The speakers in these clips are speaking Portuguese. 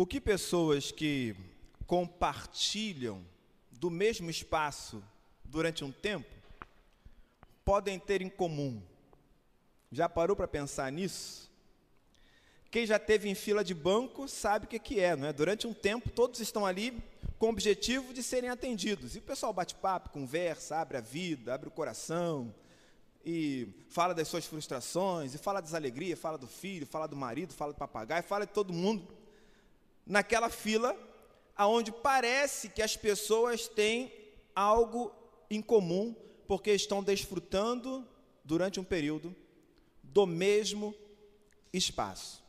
O que pessoas que compartilham do mesmo espaço durante um tempo podem ter em comum? Já parou para pensar nisso? Quem já teve em fila de banco sabe o que, que é, não é? Durante um tempo, todos estão ali com o objetivo de serem atendidos. E o pessoal bate papo, conversa, abre a vida, abre o coração, e fala das suas frustrações, e fala das alegrias, fala do filho, fala do marido, fala do papagaio, fala de todo mundo. Naquela fila, aonde parece que as pessoas têm algo em comum, porque estão desfrutando, durante um período, do mesmo espaço.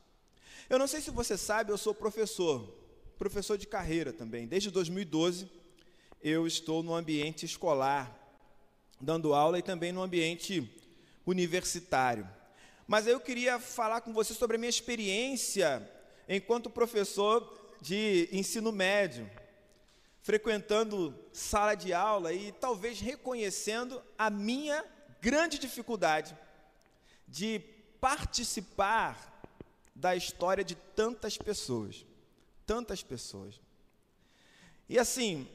Eu não sei se você sabe, eu sou professor, professor de carreira também. Desde 2012 eu estou no ambiente escolar, dando aula e também no ambiente universitário. Mas eu queria falar com você sobre a minha experiência enquanto professor de ensino médio, frequentando sala de aula e talvez reconhecendo a minha grande dificuldade de participar da história de tantas pessoas. Tantas pessoas. E assim,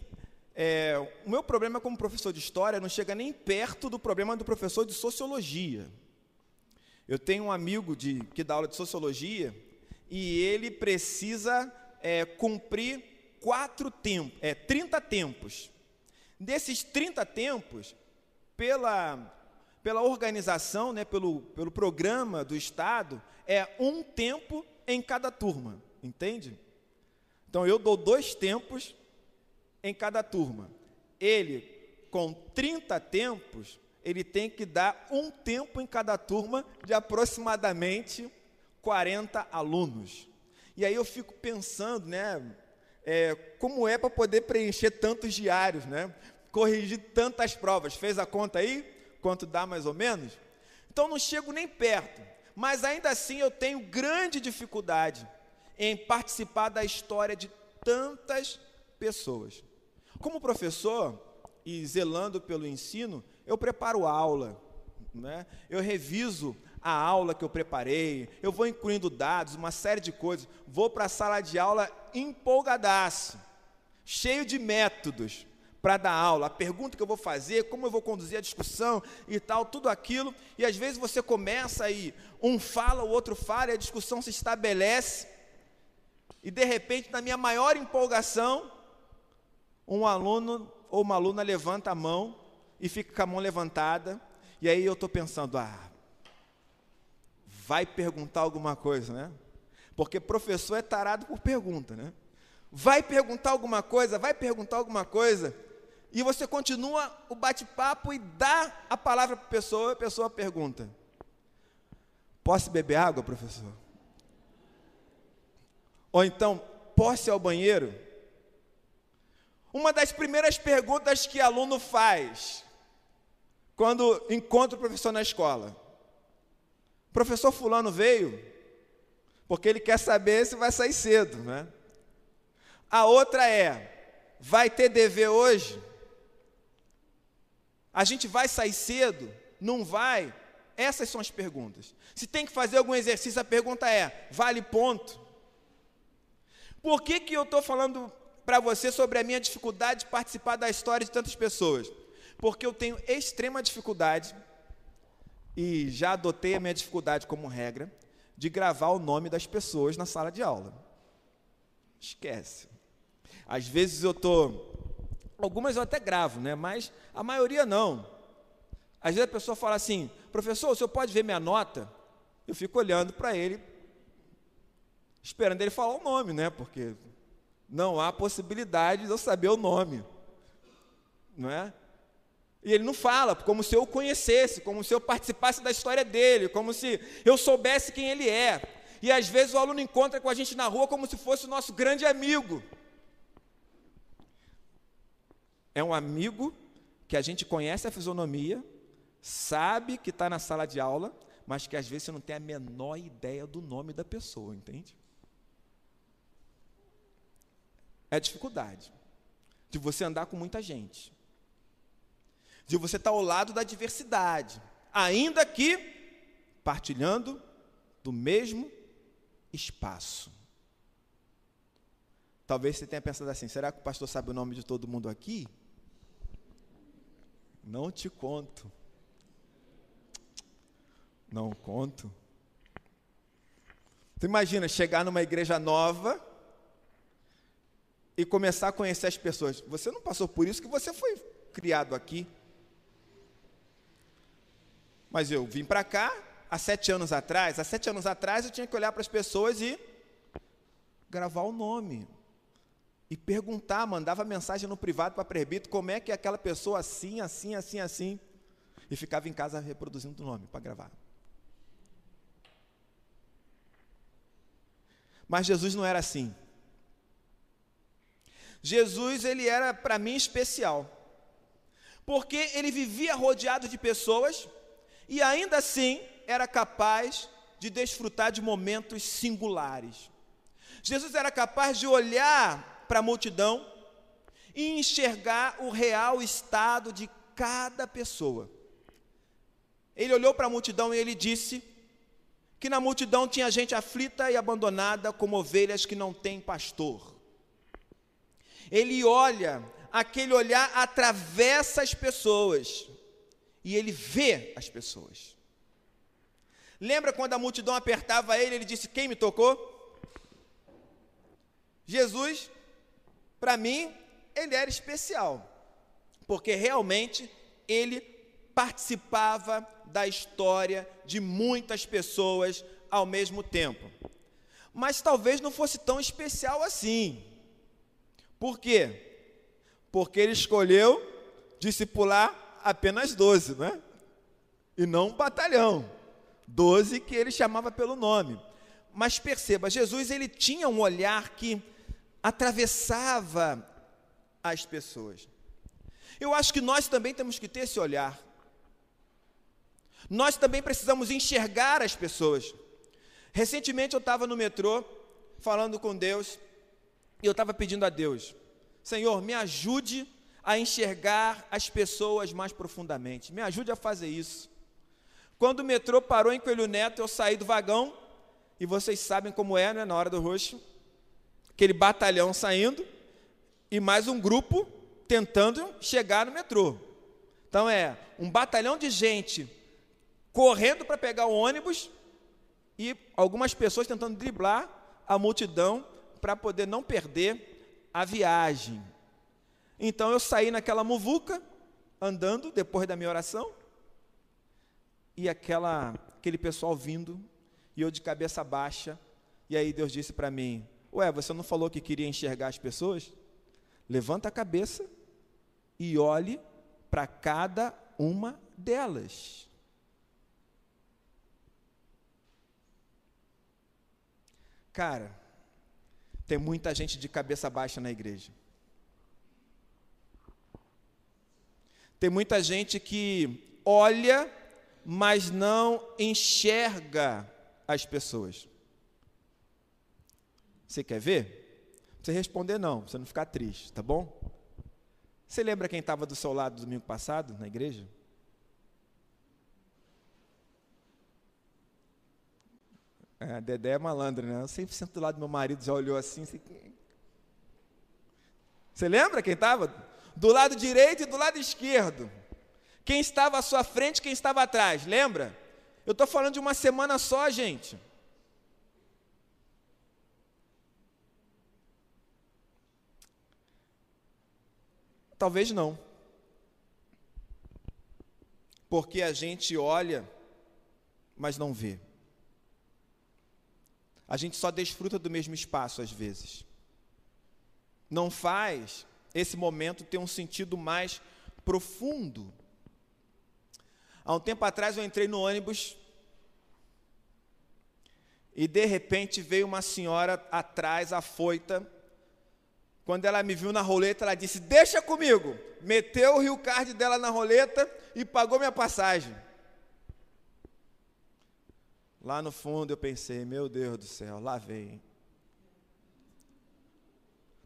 é, o meu problema como professor de história não chega nem perto do problema do professor de sociologia. Eu tenho um amigo de, que dá aula de sociologia e ele precisa é, cumprir quatro tempos, é, 30 tempos. Desses 30 tempos, pela pela organização, né, pelo, pelo programa do Estado, é um tempo em cada turma, entende? Então eu dou dois tempos em cada turma. Ele, com 30 tempos, ele tem que dar um tempo em cada turma de aproximadamente 40 alunos. E aí eu fico pensando, né, é, como é para poder preencher tantos diários, né? Corrigir tantas provas. Fez a conta aí? quanto dá mais ou menos? Então não chego nem perto, mas ainda assim eu tenho grande dificuldade em participar da história de tantas pessoas. Como professor e zelando pelo ensino, eu preparo aula, né? eu reviso a aula que eu preparei, eu vou incluindo dados, uma série de coisas, vou para a sala de aula empolgadaço, cheio de métodos, para dar aula, a pergunta que eu vou fazer, como eu vou conduzir a discussão e tal, tudo aquilo. E às vezes você começa aí, um fala, o outro fala, e a discussão se estabelece. E de repente, na minha maior empolgação, um aluno ou uma aluna levanta a mão e fica com a mão levantada. E aí eu estou pensando, ah, vai perguntar alguma coisa, né? Porque professor é tarado por pergunta, né? Vai perguntar alguma coisa, vai perguntar alguma coisa e você continua o bate-papo e dá a palavra para a pessoa, a pessoa pergunta: Posso beber água, professor? Ou então, posso ir ao banheiro? Uma das primeiras perguntas que aluno faz quando encontra o professor na escola: Professor Fulano veio? Porque ele quer saber se vai sair cedo, né? A outra é: Vai ter dever hoje? A gente vai sair cedo? Não vai? Essas são as perguntas. Se tem que fazer algum exercício, a pergunta é: vale ponto? Por que, que eu estou falando para você sobre a minha dificuldade de participar da história de tantas pessoas? Porque eu tenho extrema dificuldade, e já adotei a minha dificuldade como regra, de gravar o nome das pessoas na sala de aula. Esquece. Às vezes eu estou Algumas eu até gravo, né? mas a maioria não. Às vezes a pessoa fala assim, professor, o senhor pode ver minha nota? Eu fico olhando para ele, esperando ele falar o nome, né? Porque não há possibilidade de eu saber o nome. Não é? E ele não fala, como se eu o conhecesse, como se eu participasse da história dele, como se eu soubesse quem ele é. E às vezes o aluno encontra com a gente na rua como se fosse o nosso grande amigo. É um amigo que a gente conhece a fisionomia, sabe que está na sala de aula, mas que às vezes você não tem a menor ideia do nome da pessoa, entende? É a dificuldade de você andar com muita gente, de você estar ao lado da diversidade, ainda que partilhando do mesmo espaço. Talvez você tenha pensado assim: será que o pastor sabe o nome de todo mundo aqui? Não te conto. Não conto. Tu imagina chegar numa igreja nova e começar a conhecer as pessoas. Você não passou por isso que você foi criado aqui. Mas eu vim para cá há sete anos atrás. Há sete anos atrás eu tinha que olhar para as pessoas e gravar o nome. E perguntar, mandava mensagem no privado para a prebito como é que é aquela pessoa assim, assim, assim, assim. E ficava em casa reproduzindo o nome para gravar. Mas Jesus não era assim. Jesus, ele era para mim especial. Porque ele vivia rodeado de pessoas e ainda assim era capaz de desfrutar de momentos singulares. Jesus era capaz de olhar para a multidão e enxergar o real estado de cada pessoa. Ele olhou para a multidão e ele disse: que na multidão tinha gente aflita e abandonada, como ovelhas que não têm pastor. Ele olha, aquele olhar atravessa as pessoas e ele vê as pessoas. Lembra quando a multidão apertava ele, ele disse: Quem me tocou? Jesus, para mim, ele era especial, porque realmente ele participava da história de muitas pessoas ao mesmo tempo. Mas talvez não fosse tão especial assim. Por quê? Porque ele escolheu discipular apenas 12, né? E não um batalhão. 12 que ele chamava pelo nome. Mas perceba, Jesus ele tinha um olhar que atravessava as pessoas. Eu acho que nós também temos que ter esse olhar. Nós também precisamos enxergar as pessoas. Recentemente eu estava no metrô, falando com Deus, e eu estava pedindo a Deus: Senhor, me ajude a enxergar as pessoas mais profundamente, me ajude a fazer isso. Quando o metrô parou em Coelho Neto, eu saí do vagão, e vocês sabem como é, né, na hora do roxo, aquele batalhão saindo, e mais um grupo tentando chegar no metrô. Então é um batalhão de gente correndo para pegar o ônibus e algumas pessoas tentando driblar a multidão para poder não perder a viagem. Então eu saí naquela muvuca, andando depois da minha oração, e aquela, aquele pessoal vindo, e eu de cabeça baixa, e aí Deus disse para mim: Ué, você não falou que queria enxergar as pessoas? Levanta a cabeça e olhe para cada uma delas. Cara, tem muita gente de cabeça baixa na igreja. Tem muita gente que olha, mas não enxerga as pessoas. Você quer ver? Você responder não, você não ficar triste, tá bom? Você lembra quem estava do seu lado domingo passado na igreja? É, Dedé é malandra, né? Eu sempre sento do lado do meu marido, já olhou assim. assim. Você lembra quem estava? Do lado direito e do lado esquerdo. Quem estava à sua frente, quem estava atrás, lembra? Eu estou falando de uma semana só, gente. Talvez não. Porque a gente olha, mas não vê. A gente só desfruta do mesmo espaço às vezes. Não faz esse momento ter um sentido mais profundo. Há um tempo atrás eu entrei no ônibus e de repente veio uma senhora atrás, afoita. Quando ela me viu na roleta, ela disse: Deixa comigo. Meteu o Rio Card dela na roleta e pagou minha passagem. Lá no fundo eu pensei, meu Deus do céu, lá vem.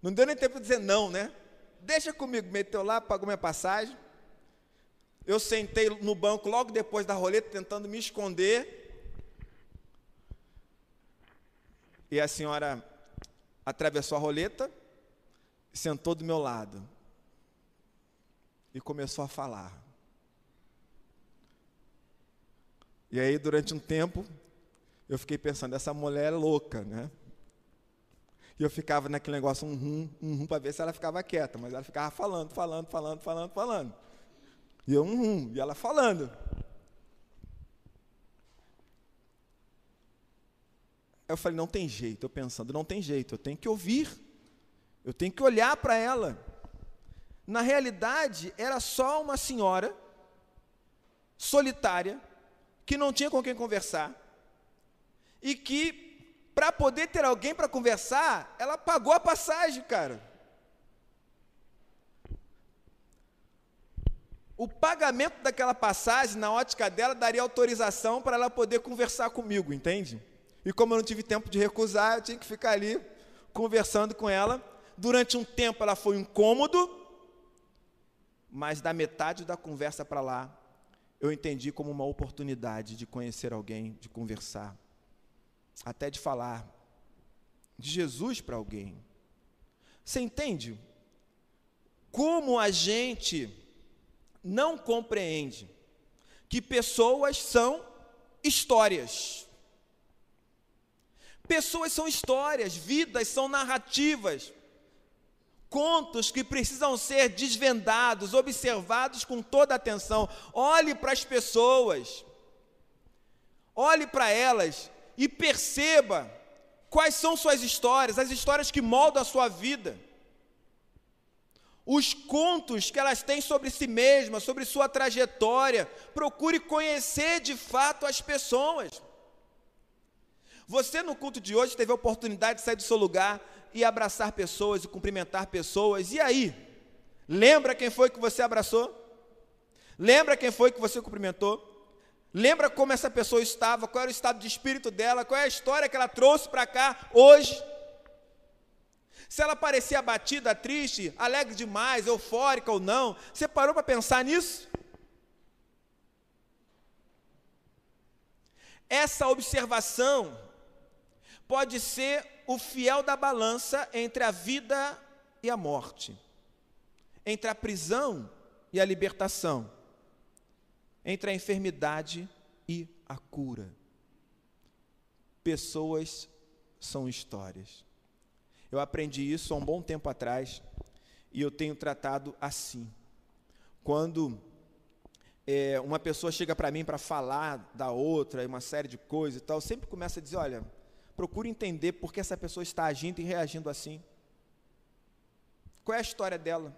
Não deu nem tempo de dizer não, né? Deixa comigo, meteu lá, pagou minha passagem. Eu sentei no banco logo depois da roleta, tentando me esconder. E a senhora atravessou a roleta sentou do meu lado e começou a falar. E aí, durante um tempo, eu fiquei pensando, essa mulher é louca, né? E eu ficava naquele negócio, um rum, um rum, para ver se ela ficava quieta, mas ela ficava falando, falando, falando, falando, falando. E eu, um rum, e ela falando. eu falei, não tem jeito. Eu pensando, não tem jeito, eu tenho que ouvir. Eu tenho que olhar para ela. Na realidade, era só uma senhora solitária, que não tinha com quem conversar, e que, para poder ter alguém para conversar, ela pagou a passagem, cara. O pagamento daquela passagem, na ótica dela, daria autorização para ela poder conversar comigo, entende? E como eu não tive tempo de recusar, eu tinha que ficar ali conversando com ela. Durante um tempo ela foi incômodo, mas da metade da conversa para lá, eu entendi como uma oportunidade de conhecer alguém, de conversar, até de falar de Jesus para alguém. Você entende? Como a gente não compreende que pessoas são histórias. Pessoas são histórias, vidas são narrativas, contos que precisam ser desvendados, observados com toda atenção. Olhe para as pessoas, olhe para elas e perceba quais são suas histórias, as histórias que moldam a sua vida. Os contos que elas têm sobre si mesmas, sobre sua trajetória. Procure conhecer de fato as pessoas. Você no culto de hoje teve a oportunidade de sair do seu lugar e abraçar pessoas e cumprimentar pessoas. E aí? Lembra quem foi que você abraçou? Lembra quem foi que você cumprimentou? Lembra como essa pessoa estava, qual era o estado de espírito dela, qual é a história que ela trouxe para cá hoje? Se ela parecia abatida, triste, alegre demais, eufórica ou não, você parou para pensar nisso? Essa observação pode ser o fiel da balança entre a vida e a morte, entre a prisão e a libertação, entre a enfermidade e a cura. Pessoas são histórias. Eu aprendi isso há um bom tempo atrás e eu tenho tratado assim. Quando é, uma pessoa chega para mim para falar da outra, uma série de coisas e tal, sempre começo a dizer: olha, procure entender por que essa pessoa está agindo e reagindo assim. Qual é a história dela?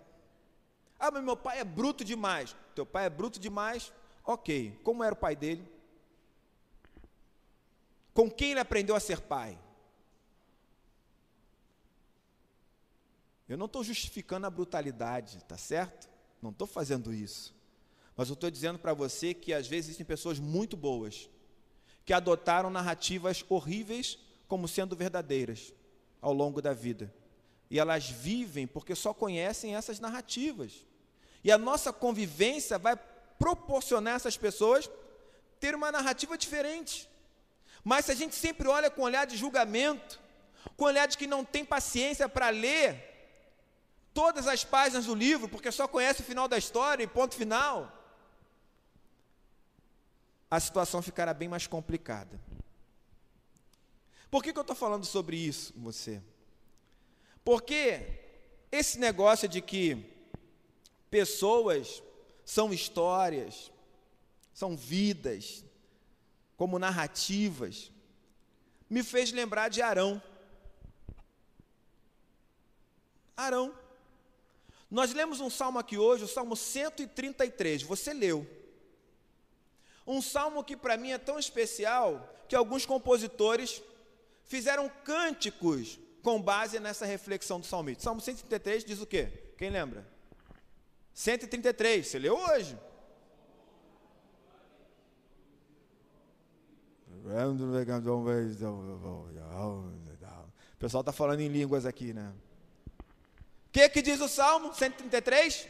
Ah, mas meu pai é bruto demais. Teu pai é bruto demais? Ok. Como era o pai dele? Com quem ele aprendeu a ser pai? Eu não estou justificando a brutalidade, tá certo? Não estou fazendo isso. Mas eu estou dizendo para você que às vezes existem pessoas muito boas que adotaram narrativas horríveis como sendo verdadeiras ao longo da vida. E elas vivem porque só conhecem essas narrativas. E a nossa convivência vai proporcionar a essas pessoas ter uma narrativa diferente. Mas se a gente sempre olha com olhar de julgamento, com olhar de que não tem paciência para ler todas as páginas do livro, porque só conhece o final da história e ponto final, a situação ficará bem mais complicada. Por que, que eu estou falando sobre isso com você? Porque esse negócio de que pessoas são histórias, são vidas, como narrativas, me fez lembrar de Arão. Arão. Nós lemos um salmo aqui hoje, o salmo 133, você leu. Um salmo que para mim é tão especial que alguns compositores fizeram cânticos com base nessa reflexão do salmista. Salmo 133 diz o quê? Quem lembra? 133, você leu hoje? O pessoal está falando em línguas aqui, né? O que, que diz o Salmo 133?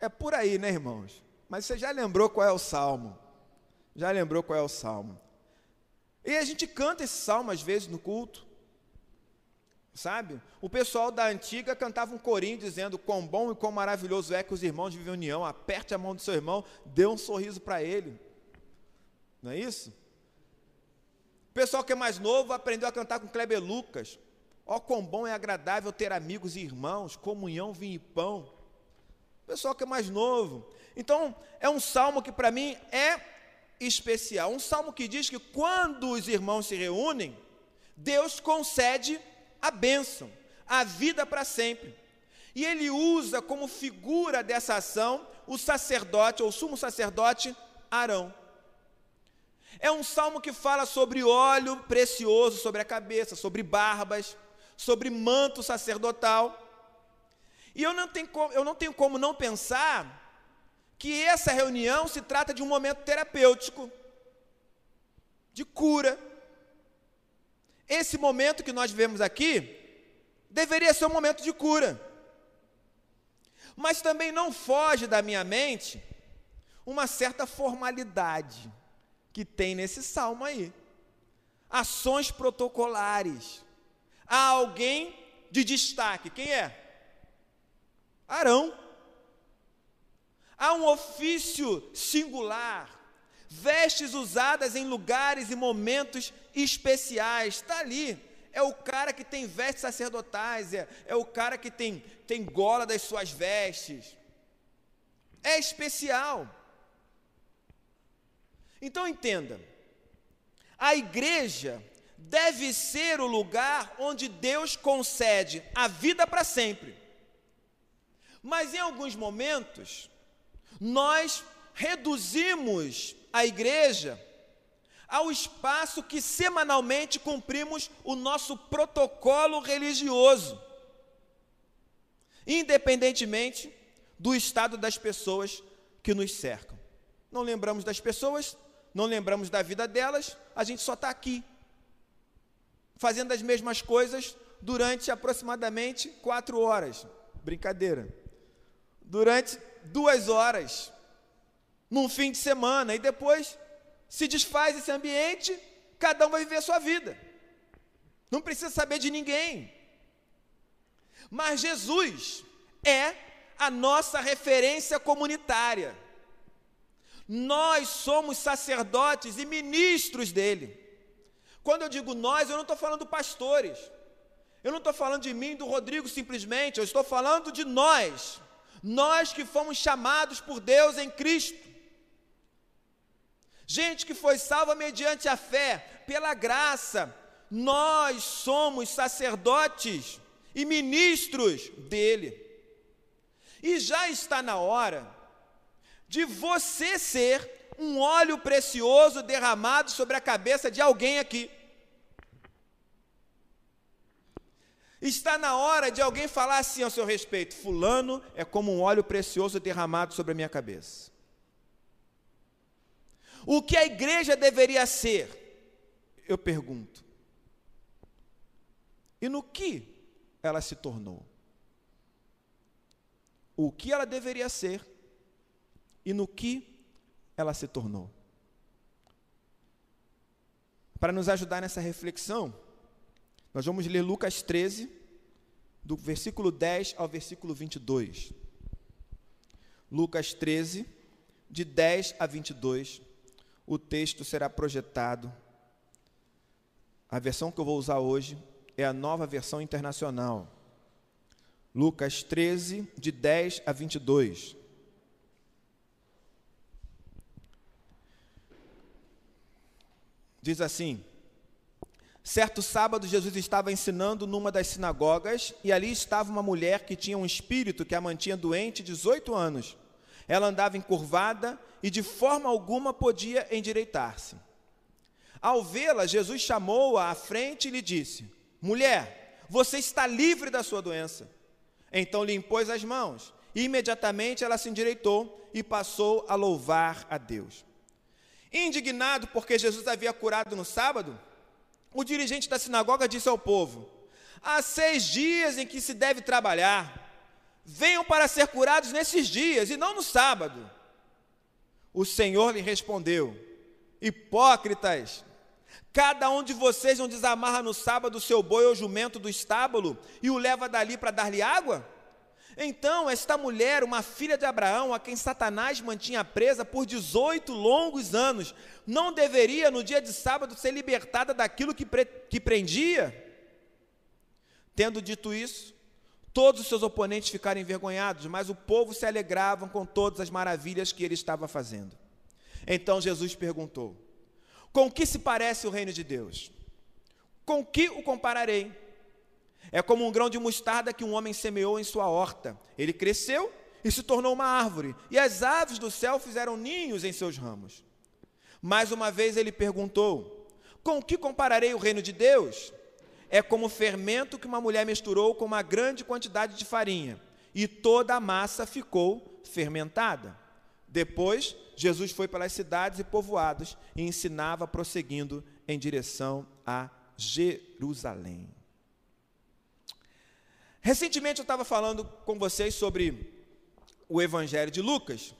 É por aí, né, irmãos? Mas você já lembrou qual é o Salmo? Já lembrou qual é o salmo? E a gente canta esse salmo às vezes no culto. Sabe? O pessoal da antiga cantava um corinho dizendo: Quão bom e quão maravilhoso é que os irmãos vivem em união. Aperte a mão do seu irmão, dê um sorriso para ele. Não é isso? O pessoal que é mais novo aprendeu a cantar com Kleber Lucas. Ó, oh, quão bom e agradável ter amigos e irmãos, comunhão, vinho e pão. O pessoal que é mais novo. Então, é um salmo que para mim é especial. Um salmo que diz que quando os irmãos se reúnem, Deus concede a bênção, a vida para sempre. E ele usa como figura dessa ação o sacerdote, ou sumo sacerdote Arão. É um salmo que fala sobre óleo precioso sobre a cabeça, sobre barbas, sobre manto sacerdotal. E eu não tenho como, eu não, tenho como não pensar que essa reunião se trata de um momento terapêutico, de cura, esse momento que nós vivemos aqui deveria ser um momento de cura. Mas também não foge da minha mente uma certa formalidade que tem nesse salmo aí. Ações protocolares. Há alguém de destaque. Quem é? Arão. Há um ofício singular vestes usadas em lugares e momentos especiais. Está ali. É o cara que tem vestes sacerdotais, é, é o cara que tem, tem gola das suas vestes. É especial. Então entenda: a igreja deve ser o lugar onde Deus concede a vida para sempre. Mas em alguns momentos, nós reduzimos a igreja ao espaço que semanalmente cumprimos o nosso protocolo religioso, independentemente do estado das pessoas que nos cercam. Não lembramos das pessoas, não lembramos da vida delas, a gente só está aqui, fazendo as mesmas coisas durante aproximadamente quatro horas. Brincadeira. Durante duas horas num fim de semana, e depois se desfaz esse ambiente, cada um vai viver a sua vida. Não precisa saber de ninguém. Mas Jesus é a nossa referência comunitária. Nós somos sacerdotes e ministros dele. Quando eu digo nós, eu não estou falando pastores. Eu não estou falando de mim, do Rodrigo simplesmente. Eu estou falando de nós. Nós que fomos chamados por Deus em Cristo gente que foi salva mediante a fé, pela graça. Nós somos sacerdotes e ministros dele. E já está na hora de você ser um óleo precioso derramado sobre a cabeça de alguém aqui. Está na hora de alguém falar assim ao seu respeito: Fulano é como um óleo precioso derramado sobre a minha cabeça. O que a igreja deveria ser? Eu pergunto. E no que ela se tornou? O que ela deveria ser e no que ela se tornou? Para nos ajudar nessa reflexão, nós vamos ler Lucas 13, do versículo 10 ao versículo 22. Lucas 13, de 10 a 22 o texto será projetado. A versão que eu vou usar hoje é a nova versão internacional. Lucas 13, de 10 a 22. Diz assim: Certo sábado, Jesus estava ensinando numa das sinagogas, e ali estava uma mulher que tinha um espírito que a mantinha doente 18 anos. Ela andava encurvada e de forma alguma podia endireitar-se. Ao vê-la, Jesus chamou-a à frente e lhe disse: Mulher, você está livre da sua doença. Então lhe impôs as mãos, e imediatamente ela se endireitou e passou a louvar a Deus. Indignado porque Jesus havia curado no sábado, o dirigente da sinagoga disse ao povo: Há seis dias em que se deve trabalhar venham para ser curados nesses dias e não no sábado. O Senhor lhe respondeu: Hipócritas, Cada um de vocês não desamarra no sábado o seu boi ou jumento do estábulo e o leva dali para dar-lhe água? Então, esta mulher, uma filha de Abraão, a quem Satanás mantinha presa por 18 longos anos, não deveria, no dia de sábado, ser libertada daquilo que, pre que prendia? Tendo dito isso, todos os seus oponentes ficaram envergonhados, mas o povo se alegrava com todas as maravilhas que ele estava fazendo. Então Jesus perguntou: Com que se parece o reino de Deus? Com que o compararei? É como um grão de mostarda que um homem semeou em sua horta. Ele cresceu e se tornou uma árvore, e as aves do céu fizeram ninhos em seus ramos. Mais uma vez ele perguntou: Com que compararei o reino de Deus? É como fermento que uma mulher misturou com uma grande quantidade de farinha, e toda a massa ficou fermentada. Depois, Jesus foi pelas cidades e povoados e ensinava prosseguindo em direção a Jerusalém. Recentemente eu estava falando com vocês sobre o Evangelho de Lucas,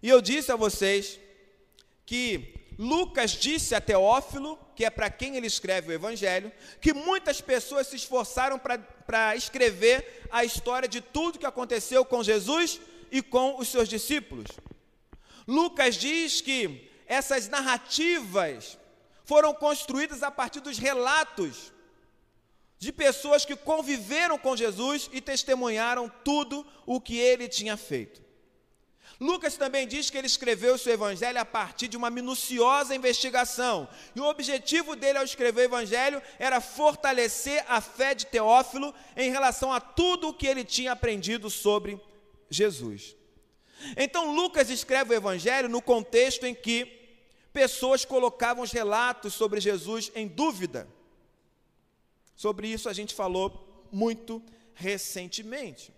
e eu disse a vocês que Lucas disse a Teófilo, que é para quem ele escreve o Evangelho, que muitas pessoas se esforçaram para escrever a história de tudo que aconteceu com Jesus e com os seus discípulos. Lucas diz que essas narrativas foram construídas a partir dos relatos de pessoas que conviveram com Jesus e testemunharam tudo o que ele tinha feito. Lucas também diz que ele escreveu o seu evangelho a partir de uma minuciosa investigação. E o objetivo dele ao escrever o evangelho era fortalecer a fé de Teófilo em relação a tudo o que ele tinha aprendido sobre Jesus. Então Lucas escreve o evangelho no contexto em que pessoas colocavam os relatos sobre Jesus em dúvida. Sobre isso a gente falou muito recentemente.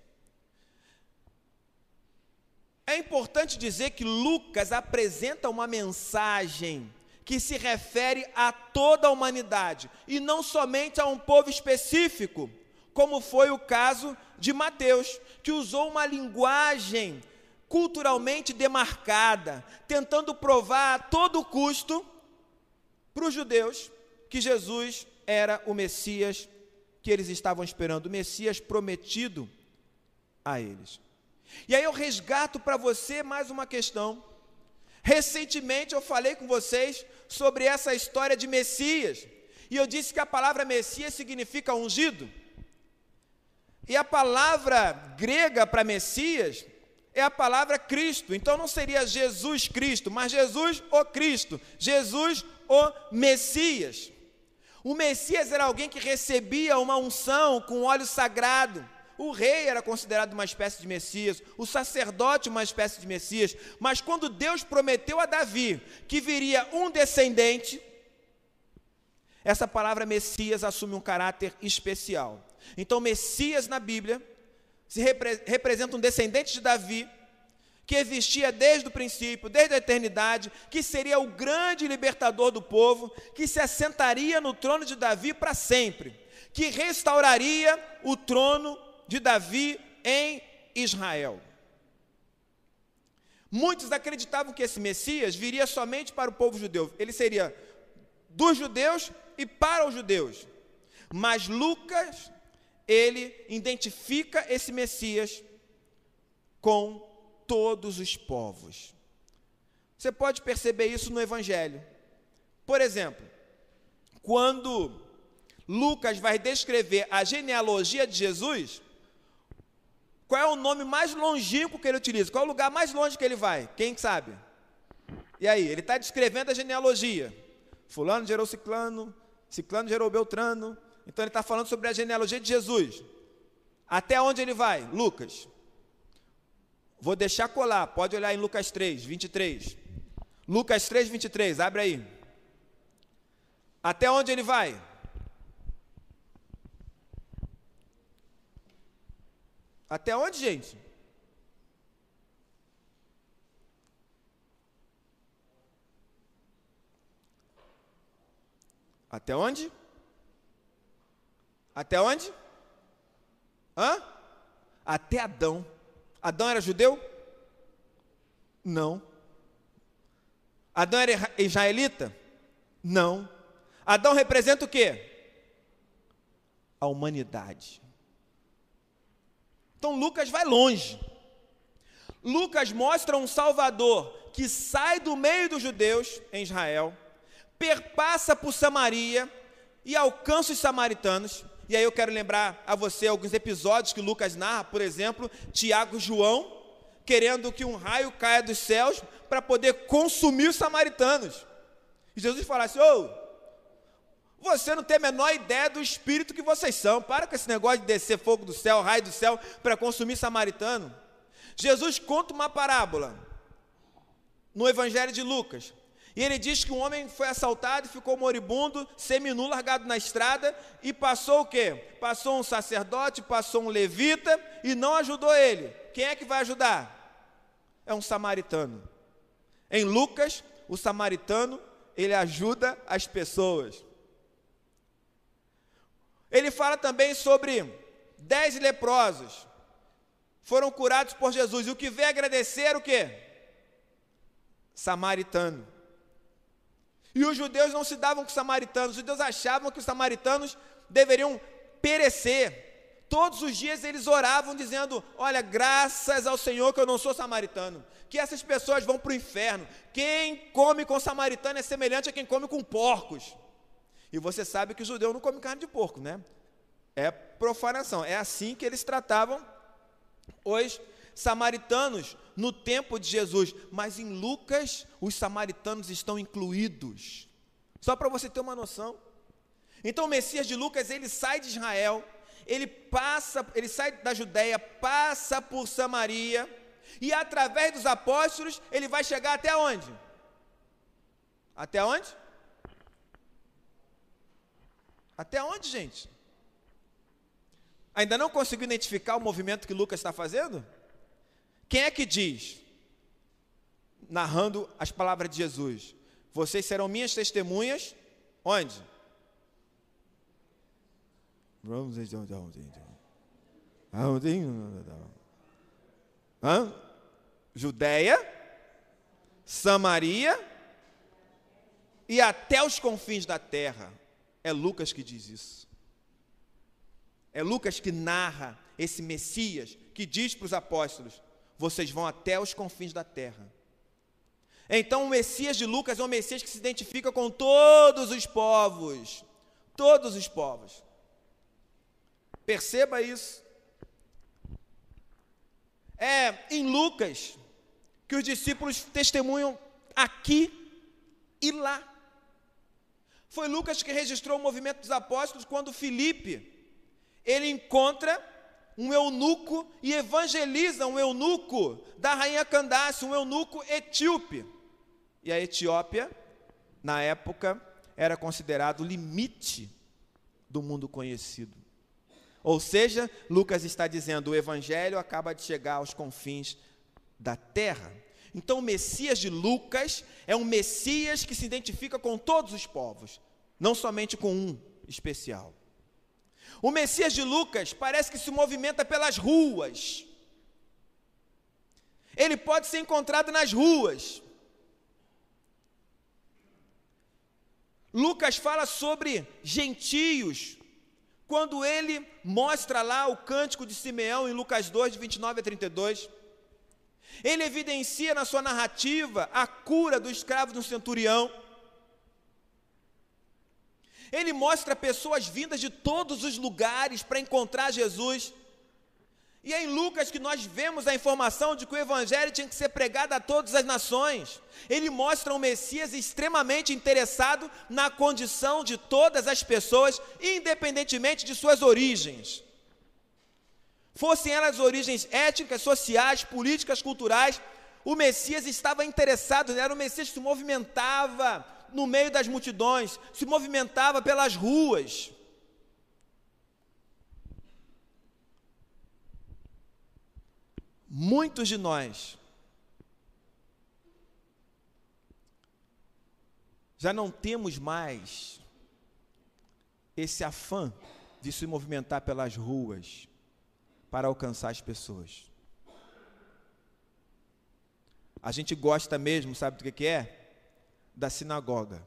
É importante dizer que Lucas apresenta uma mensagem que se refere a toda a humanidade e não somente a um povo específico, como foi o caso de Mateus, que usou uma linguagem culturalmente demarcada, tentando provar a todo custo para os judeus que Jesus era o Messias que eles estavam esperando, o Messias prometido a eles. E aí eu resgato para você mais uma questão. Recentemente eu falei com vocês sobre essa história de Messias, e eu disse que a palavra Messias significa ungido. E a palavra grega para Messias é a palavra Cristo. Então não seria Jesus Cristo, mas Jesus o Cristo, Jesus o Messias. O Messias era alguém que recebia uma unção com óleo sagrado. O rei era considerado uma espécie de Messias, o sacerdote uma espécie de Messias, mas quando Deus prometeu a Davi que viria um descendente, essa palavra Messias assume um caráter especial. Então, Messias na Bíblia se repre representa um descendente de Davi que existia desde o princípio, desde a eternidade, que seria o grande libertador do povo, que se assentaria no trono de Davi para sempre, que restauraria o trono de Davi em Israel. Muitos acreditavam que esse Messias viria somente para o povo judeu, ele seria dos judeus e para os judeus. Mas Lucas, ele identifica esse Messias com todos os povos. Você pode perceber isso no Evangelho. Por exemplo, quando Lucas vai descrever a genealogia de Jesus, qual é o nome mais longínquo que ele utiliza? Qual é o lugar mais longe que ele vai? Quem sabe? E aí, ele está descrevendo a genealogia. Fulano gerou Ciclano, Ciclano gerou Beltrano. Então ele está falando sobre a genealogia de Jesus. Até onde ele vai? Lucas. Vou deixar colar, pode olhar em Lucas 3, 23. Lucas 3, 23, abre aí. Até onde ele vai? Até onde, gente? Até onde? Até onde? Hã? Até Adão. Adão era judeu? Não. Adão era israelita? Não. Adão representa o quê? A humanidade. Então Lucas vai longe. Lucas mostra um Salvador que sai do meio dos judeus em Israel, perpassa por Samaria e alcança os samaritanos. E aí eu quero lembrar a você alguns episódios que Lucas narra, por exemplo, Tiago e João, querendo que um raio caia dos céus para poder consumir os samaritanos. E Jesus fala assim: Ô, você não tem a menor ideia do espírito que vocês são. Para com esse negócio de descer fogo do céu, raio do céu, para consumir samaritano. Jesus conta uma parábola no Evangelho de Lucas. E ele diz que um homem foi assaltado e ficou moribundo, seminu, largado na estrada, e passou o quê? Passou um sacerdote, passou um levita e não ajudou ele. Quem é que vai ajudar? É um samaritano. Em Lucas, o samaritano, ele ajuda as pessoas. Ele fala também sobre dez leprosos foram curados por Jesus. E o que veio agradecer o quê? Samaritano. E os judeus não se davam com os samaritanos, os judeus achavam que os samaritanos deveriam perecer. Todos os dias eles oravam dizendo: Olha, graças ao Senhor que eu não sou samaritano, que essas pessoas vão para o inferno. Quem come com samaritano é semelhante a quem come com porcos. E você sabe que o judeu não come carne de porco, né? É profanação. É assim que eles tratavam os samaritanos no tempo de Jesus. Mas em Lucas, os samaritanos estão incluídos. Só para você ter uma noção. Então o Messias de Lucas, ele sai de Israel, ele passa, ele sai da Judéia, passa por Samaria, e através dos apóstolos, ele vai chegar até onde? Até onde? Até onde, gente? Ainda não conseguiu identificar o movimento que Lucas está fazendo? Quem é que diz, narrando as palavras de Jesus: Vocês serão minhas testemunhas, onde? Vamos Hã? Judéia, Samaria e até os confins da terra. É Lucas que diz isso. É Lucas que narra esse Messias que diz para os apóstolos: vocês vão até os confins da terra. Então, o Messias de Lucas é um Messias que se identifica com todos os povos. Todos os povos. Perceba isso. É em Lucas que os discípulos testemunham aqui e lá. Foi Lucas que registrou o movimento dos apóstolos quando Filipe ele encontra um eunuco e evangeliza um eunuco da rainha Candace, um eunuco etíope. E a Etiópia, na época, era considerado o limite do mundo conhecido. Ou seja, Lucas está dizendo: o evangelho acaba de chegar aos confins da terra. Então, o Messias de Lucas é um Messias que se identifica com todos os povos, não somente com um especial. O Messias de Lucas parece que se movimenta pelas ruas. Ele pode ser encontrado nas ruas. Lucas fala sobre gentios, quando ele mostra lá o cântico de Simeão em Lucas 2, de 29 a 32. Ele evidencia na sua narrativa a cura do escravo do centurião. Ele mostra pessoas vindas de todos os lugares para encontrar Jesus. E é em Lucas que nós vemos a informação de que o Evangelho tinha que ser pregado a todas as nações. Ele mostra um Messias extremamente interessado na condição de todas as pessoas, independentemente de suas origens. Fossem elas origens étnicas, sociais, políticas, culturais, o Messias estava interessado, era o Messias que se movimentava no meio das multidões, se movimentava pelas ruas. Muitos de nós já não temos mais esse afã de se movimentar pelas ruas para alcançar as pessoas. A gente gosta mesmo, sabe do que, que é? Da sinagoga.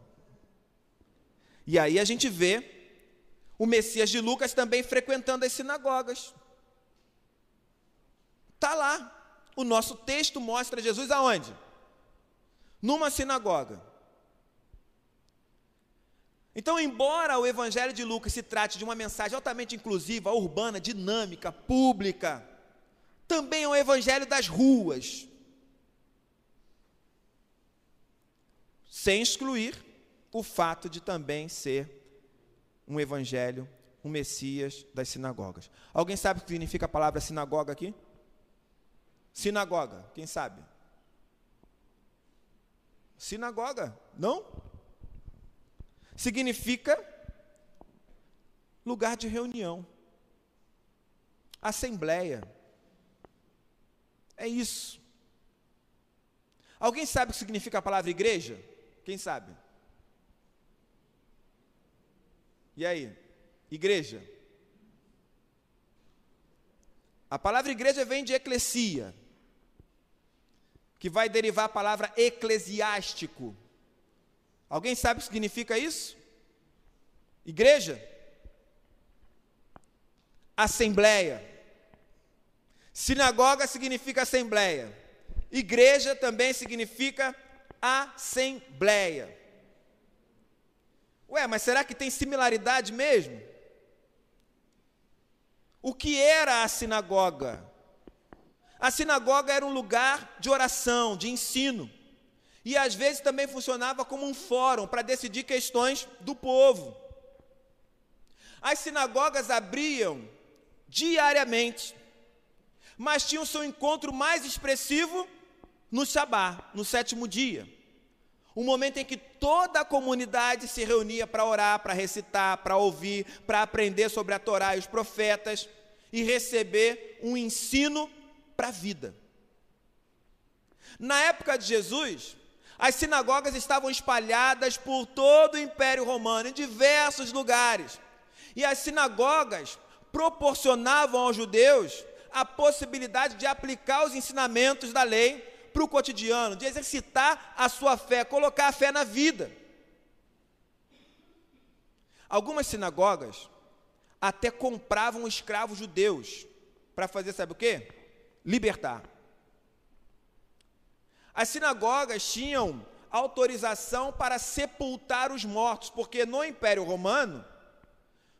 E aí a gente vê o Messias de Lucas também frequentando as sinagogas. Está lá. O nosso texto mostra Jesus aonde? Numa sinagoga. Então, embora o Evangelho de Lucas se trate de uma mensagem altamente inclusiva, urbana, dinâmica, pública, também é um Evangelho das ruas. Sem excluir o fato de também ser um Evangelho, um Messias das sinagogas. Alguém sabe o que significa a palavra sinagoga aqui? Sinagoga, quem sabe? Sinagoga, não? significa lugar de reunião, assembleia. É isso. Alguém sabe o que significa a palavra igreja? Quem sabe? E aí? Igreja. A palavra igreja vem de eclesia, que vai derivar a palavra eclesiástico, Alguém sabe o que significa isso? Igreja? Assembleia. Sinagoga significa assembleia. Igreja também significa assembleia. Ué, mas será que tem similaridade mesmo? O que era a sinagoga? A sinagoga era um lugar de oração, de ensino. E às vezes também funcionava como um fórum para decidir questões do povo. As sinagogas abriam diariamente, mas tinham seu encontro mais expressivo no Shabá, no sétimo dia. O momento em que toda a comunidade se reunia para orar, para recitar, para ouvir, para aprender sobre a Torá e os profetas e receber um ensino para a vida. Na época de Jesus, as sinagogas estavam espalhadas por todo o Império Romano, em diversos lugares. E as sinagogas proporcionavam aos judeus a possibilidade de aplicar os ensinamentos da lei para o cotidiano, de exercitar a sua fé, colocar a fé na vida. Algumas sinagogas até compravam escravos judeus para fazer, sabe o quê? Libertar. As sinagogas tinham autorização para sepultar os mortos, porque no Império Romano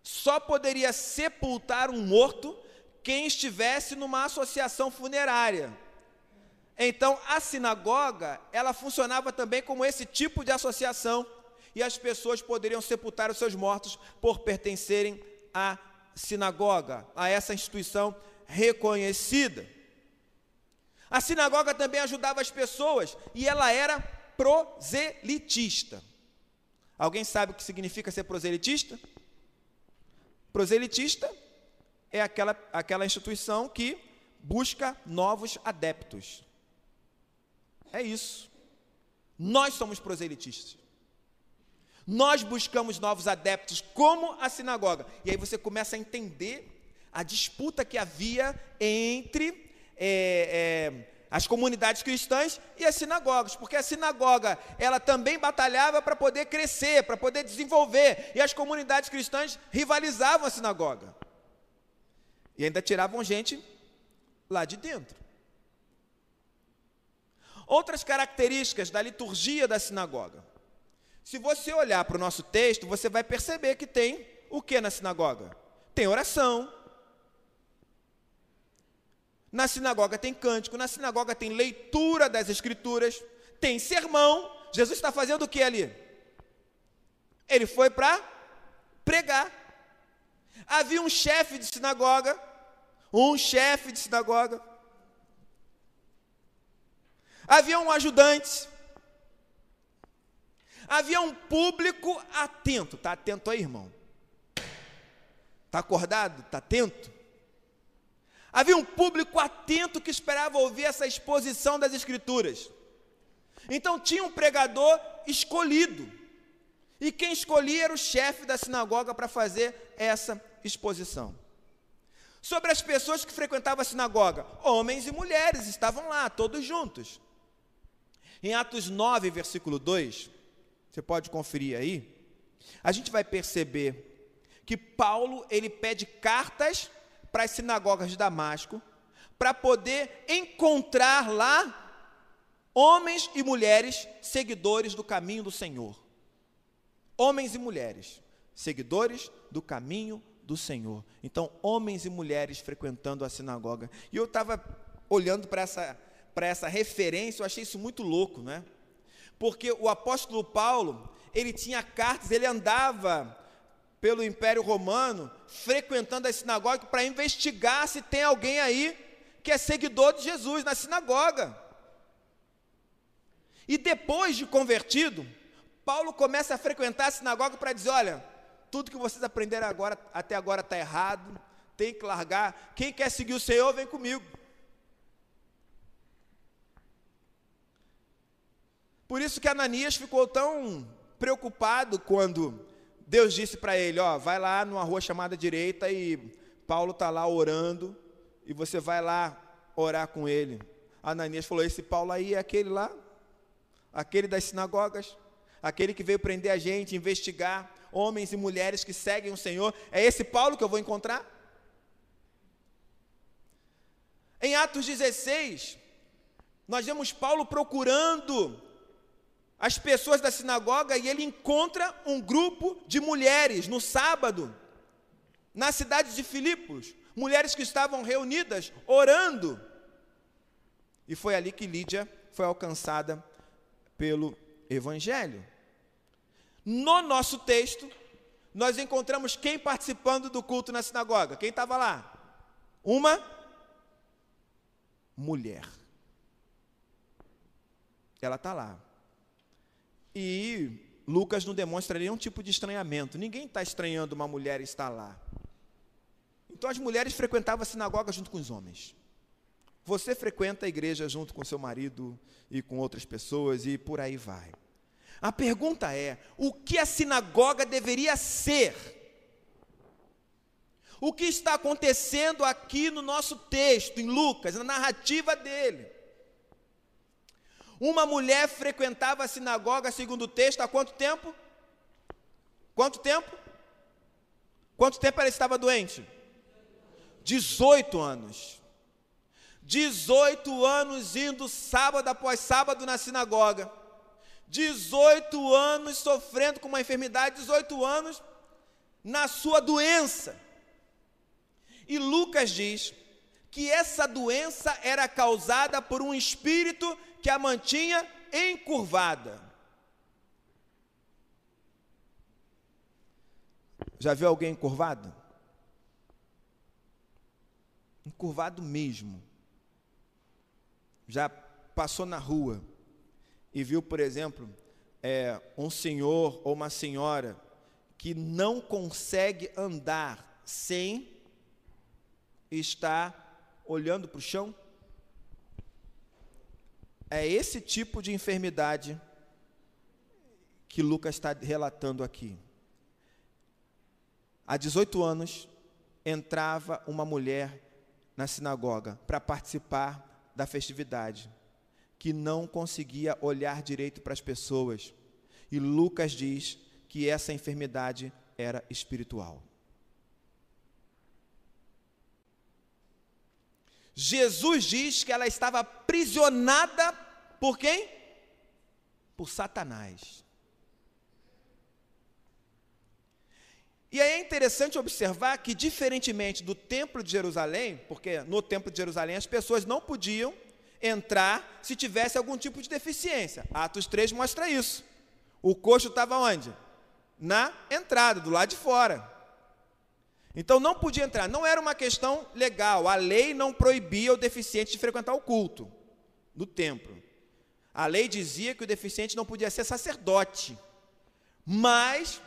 só poderia sepultar um morto quem estivesse numa associação funerária. Então, a sinagoga, ela funcionava também como esse tipo de associação, e as pessoas poderiam sepultar os seus mortos por pertencerem à sinagoga, a essa instituição reconhecida. A sinagoga também ajudava as pessoas e ela era proselitista. Alguém sabe o que significa ser proselitista? Proselitista é aquela, aquela instituição que busca novos adeptos. É isso. Nós somos proselitistas. Nós buscamos novos adeptos, como a sinagoga. E aí você começa a entender a disputa que havia entre é, é, as comunidades cristãs e as sinagogas, porque a sinagoga ela também batalhava para poder crescer, para poder desenvolver, e as comunidades cristãs rivalizavam a sinagoga e ainda tiravam gente lá de dentro. Outras características da liturgia da sinagoga. Se você olhar para o nosso texto, você vai perceber que tem o que na sinagoga? Tem oração, na sinagoga tem cântico, na sinagoga tem leitura das escrituras, tem sermão. Jesus está fazendo o que ali? Ele foi para pregar. Havia um chefe de sinagoga, um chefe de sinagoga. Havia um ajudante. Havia um público atento. Está atento aí, irmão? Está acordado? Está atento? Havia um público atento que esperava ouvir essa exposição das Escrituras. Então tinha um pregador escolhido. E quem escolhia era o chefe da sinagoga para fazer essa exposição. Sobre as pessoas que frequentavam a sinagoga, homens e mulheres estavam lá, todos juntos. Em Atos 9, versículo 2, você pode conferir aí, a gente vai perceber que Paulo ele pede cartas para as sinagogas de Damasco para poder encontrar lá homens e mulheres seguidores do caminho do Senhor. Homens e mulheres seguidores do caminho do Senhor. Então, homens e mulheres frequentando a sinagoga. E eu estava olhando para essa, para essa referência, eu achei isso muito louco, né? Porque o apóstolo Paulo, ele tinha cartas, ele andava pelo Império Romano, frequentando a sinagoga para investigar se tem alguém aí que é seguidor de Jesus na sinagoga. E depois de convertido, Paulo começa a frequentar a sinagoga para dizer: olha, tudo que vocês aprenderam agora, até agora está errado, tem que largar. Quem quer seguir o Senhor, vem comigo. Por isso que Ananias ficou tão preocupado quando Deus disse para ele: Ó, vai lá numa rua chamada direita e Paulo está lá orando e você vai lá orar com ele. Ananias falou: Esse Paulo aí é aquele lá, aquele das sinagogas, aquele que veio prender a gente, investigar homens e mulheres que seguem o Senhor. É esse Paulo que eu vou encontrar? Em Atos 16, nós vemos Paulo procurando as pessoas da sinagoga e ele encontra um grupo de mulheres no sábado, na cidade de Filipos, mulheres que estavam reunidas orando. E foi ali que Lídia foi alcançada pelo Evangelho. No nosso texto, nós encontramos quem participando do culto na sinagoga. Quem estava lá? Uma mulher. Ela está lá. E Lucas não demonstra nenhum tipo de estranhamento. Ninguém está estranhando uma mulher estar lá. Então as mulheres frequentavam a sinagoga junto com os homens. Você frequenta a igreja junto com seu marido e com outras pessoas e por aí vai. A pergunta é: o que a sinagoga deveria ser? O que está acontecendo aqui no nosso texto, em Lucas, na narrativa dele? Uma mulher frequentava a sinagoga, segundo o texto, há quanto tempo? Quanto tempo? Quanto tempo ela estava doente? 18 anos. 18 anos indo sábado após sábado na sinagoga. 18 anos sofrendo com uma enfermidade, 18 anos na sua doença. E Lucas diz que essa doença era causada por um espírito que a mantinha encurvada. Já viu alguém encurvado? Encurvado mesmo. Já passou na rua e viu, por exemplo, é, um senhor ou uma senhora que não consegue andar sem estar olhando para o chão? É esse tipo de enfermidade que Lucas está relatando aqui. Há 18 anos, entrava uma mulher na sinagoga para participar da festividade que não conseguia olhar direito para as pessoas. E Lucas diz que essa enfermidade era espiritual. Jesus diz que ela estava aprisionada por quem? Por Satanás. E aí é interessante observar que, diferentemente do Templo de Jerusalém, porque no Templo de Jerusalém as pessoas não podiam entrar se tivesse algum tipo de deficiência. Atos 3 mostra isso. O coxo estava onde? Na entrada, do lado de fora. Então não podia entrar. Não era uma questão legal. A lei não proibia o deficiente de frequentar o culto do templo. A lei dizia que o deficiente não podia ser sacerdote. Mas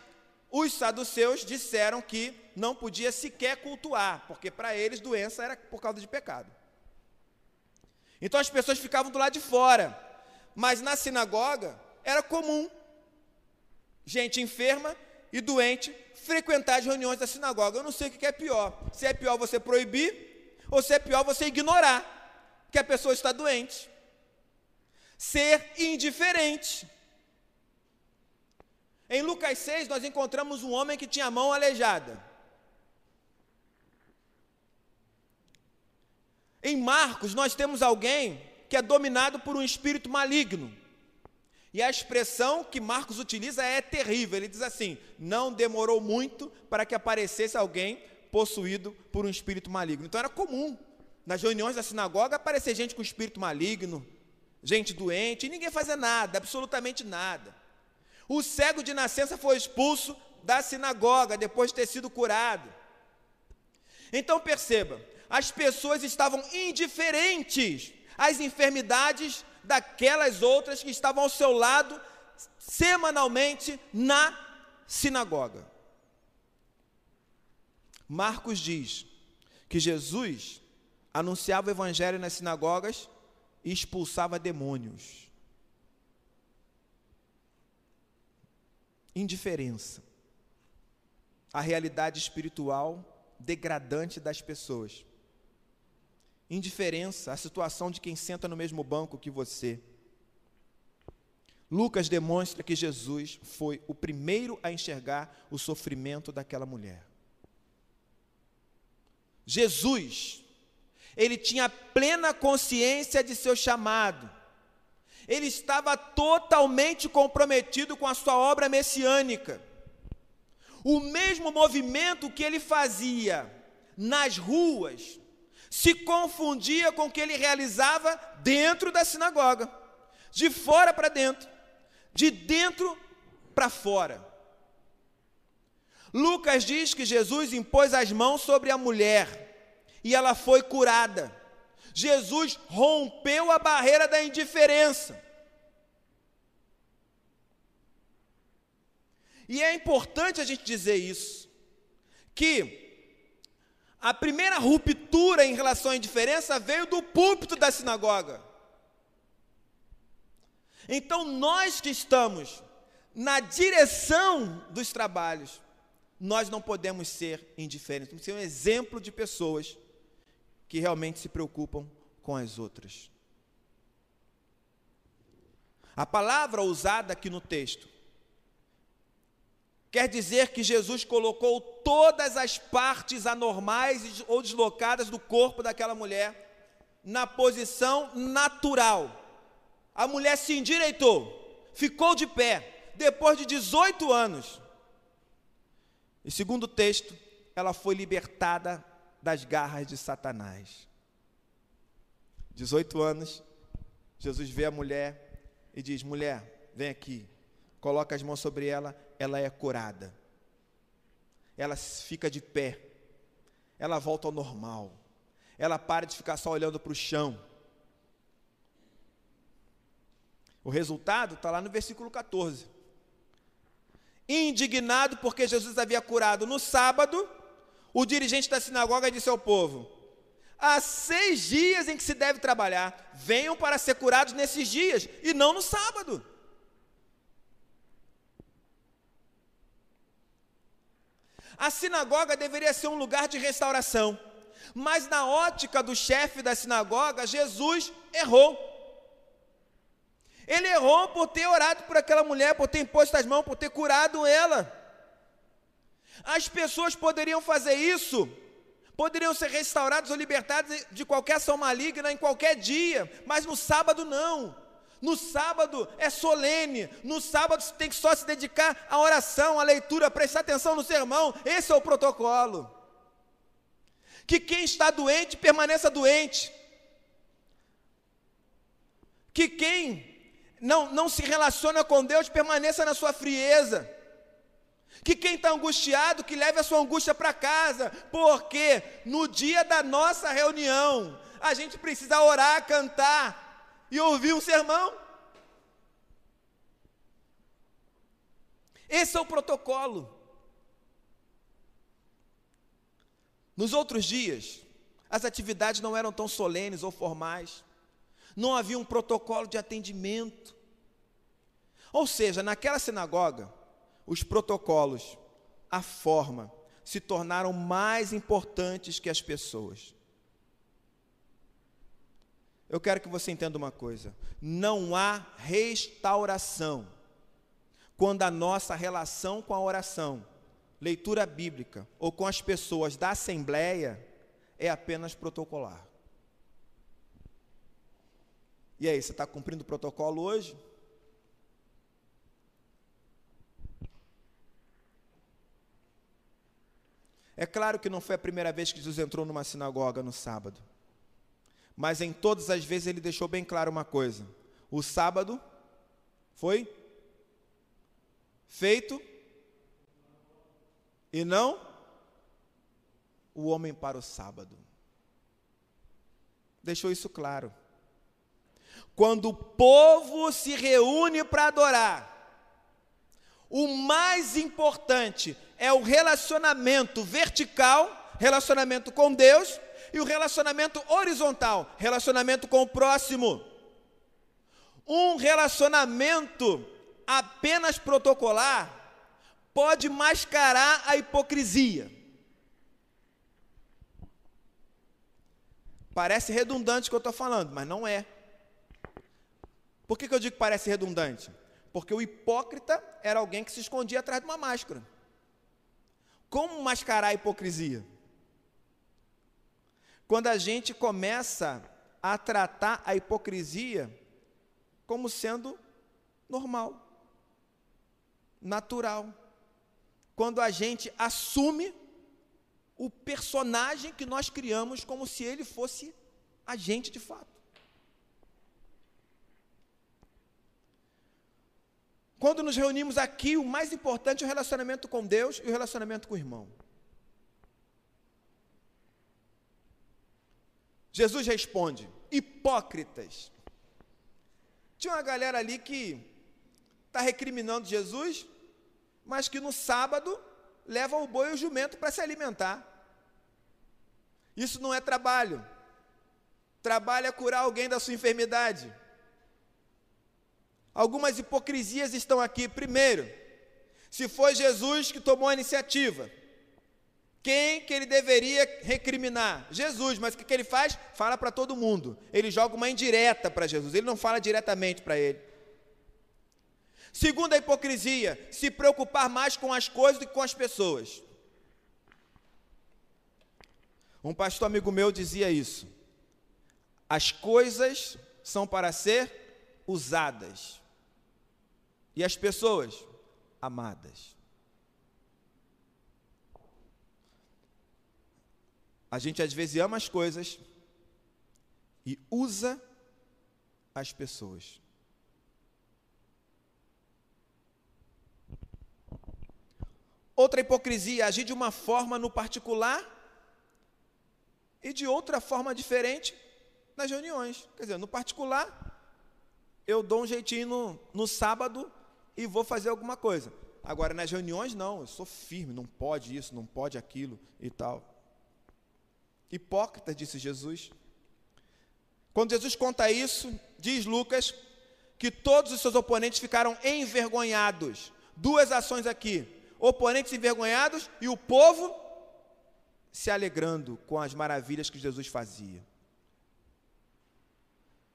os saduceus disseram que não podia sequer cultuar, porque para eles doença era por causa de pecado. Então as pessoas ficavam do lado de fora. Mas na sinagoga era comum gente enferma e doente frequentar as reuniões da sinagoga. Eu não sei o que é pior. Se é pior você proibir ou se é pior você ignorar que a pessoa está doente. Ser indiferente. Em Lucas 6, nós encontramos um homem que tinha a mão aleijada. Em Marcos, nós temos alguém que é dominado por um espírito maligno. E a expressão que Marcos utiliza é terrível. Ele diz assim: não demorou muito para que aparecesse alguém possuído por um espírito maligno. Então era comum nas reuniões da sinagoga aparecer gente com espírito maligno, gente doente, e ninguém fazia nada, absolutamente nada. O cego de nascença foi expulso da sinagoga depois de ter sido curado. Então perceba, as pessoas estavam indiferentes às enfermidades daquelas outras que estavam ao seu lado semanalmente na sinagoga. Marcos diz que Jesus anunciava o evangelho nas sinagogas e expulsava demônios. Indiferença. A realidade espiritual degradante das pessoas. Indiferença, a situação de quem senta no mesmo banco que você. Lucas demonstra que Jesus foi o primeiro a enxergar o sofrimento daquela mulher. Jesus, ele tinha plena consciência de seu chamado. Ele estava totalmente comprometido com a sua obra messiânica. O mesmo movimento que ele fazia nas ruas se confundia com o que ele realizava dentro da sinagoga, de fora para dentro, de dentro para fora. Lucas diz que Jesus impôs as mãos sobre a mulher e ela foi curada. Jesus rompeu a barreira da indiferença. E é importante a gente dizer isso, que a primeira ruptura em relação à indiferença veio do púlpito da sinagoga. Então, nós que estamos na direção dos trabalhos, nós não podemos ser indiferentes, temos que ser um exemplo de pessoas que realmente se preocupam com as outras. A palavra usada aqui no texto quer dizer que Jesus colocou todas as partes anormais ou deslocadas do corpo daquela mulher na posição natural. A mulher se endireitou, ficou de pé, depois de 18 anos. E segundo o texto, ela foi libertada das garras de Satanás. 18 anos, Jesus vê a mulher e diz: Mulher, vem aqui. Coloca as mãos sobre ela, ela é curada. Ela fica de pé. Ela volta ao normal. Ela para de ficar só olhando para o chão. O resultado está lá no versículo 14 indignado porque Jesus havia curado no sábado, o dirigente da sinagoga disse ao povo: Há seis dias em que se deve trabalhar, venham para ser curados nesses dias e não no sábado. A sinagoga deveria ser um lugar de restauração, mas na ótica do chefe da sinagoga, Jesus errou. Ele errou por ter orado por aquela mulher, por ter imposto as mãos, por ter curado ela. As pessoas poderiam fazer isso, poderiam ser restauradas ou libertadas de qualquer ação maligna em qualquer dia, mas no sábado não. No sábado é solene, no sábado você tem que só se dedicar à oração, à leitura, prestar atenção no sermão. Esse é o protocolo. Que quem está doente permaneça doente. Que quem não, não se relaciona com Deus, permaneça na sua frieza. Que quem está angustiado, que leve a sua angústia para casa, porque no dia da nossa reunião, a gente precisa orar, cantar e ouvir um sermão. Esse é o protocolo. Nos outros dias, as atividades não eram tão solenes ou formais não havia um protocolo de atendimento. Ou seja, naquela sinagoga, os protocolos, a forma, se tornaram mais importantes que as pessoas. Eu quero que você entenda uma coisa: não há restauração quando a nossa relação com a oração, leitura bíblica ou com as pessoas da assembleia é apenas protocolar. E aí, você está cumprindo o protocolo hoje? É claro que não foi a primeira vez que Jesus entrou numa sinagoga no sábado. Mas em todas as vezes ele deixou bem claro uma coisa: o sábado foi feito e não o homem para o sábado. Deixou isso claro. Quando o povo se reúne para adorar, o mais importante é o relacionamento vertical, relacionamento com Deus, e o relacionamento horizontal, relacionamento com o próximo. Um relacionamento apenas protocolar pode mascarar a hipocrisia. Parece redundante o que eu estou falando, mas não é. Por que, que eu digo que parece redundante? Porque o hipócrita era alguém que se escondia atrás de uma máscara. Como mascarar a hipocrisia? Quando a gente começa a tratar a hipocrisia como sendo normal, natural. Quando a gente assume o personagem que nós criamos como se ele fosse a gente de fato. Quando nos reunimos aqui, o mais importante é o relacionamento com Deus e o relacionamento com o irmão. Jesus responde: hipócritas. Tinha uma galera ali que está recriminando Jesus, mas que no sábado leva o boi e o jumento para se alimentar. Isso não é trabalho. Trabalho é curar alguém da sua enfermidade. Algumas hipocrisias estão aqui. Primeiro, se foi Jesus que tomou a iniciativa, quem que ele deveria recriminar? Jesus, mas o que, que ele faz? Fala para todo mundo. Ele joga uma indireta para Jesus, ele não fala diretamente para ele. Segunda hipocrisia, se preocupar mais com as coisas do que com as pessoas. Um pastor amigo meu dizia isso. As coisas são para ser usadas. E as pessoas amadas. A gente às vezes ama as coisas e usa as pessoas. Outra hipocrisia, agir de uma forma no particular e de outra forma diferente nas reuniões. Quer dizer, no particular, eu dou um jeitinho no, no sábado e vou fazer alguma coisa. Agora, nas reuniões, não, eu sou firme, não pode isso, não pode aquilo e tal. Hipócrita, disse Jesus. Quando Jesus conta isso, diz Lucas que todos os seus oponentes ficaram envergonhados. Duas ações aqui: oponentes envergonhados e o povo se alegrando com as maravilhas que Jesus fazia.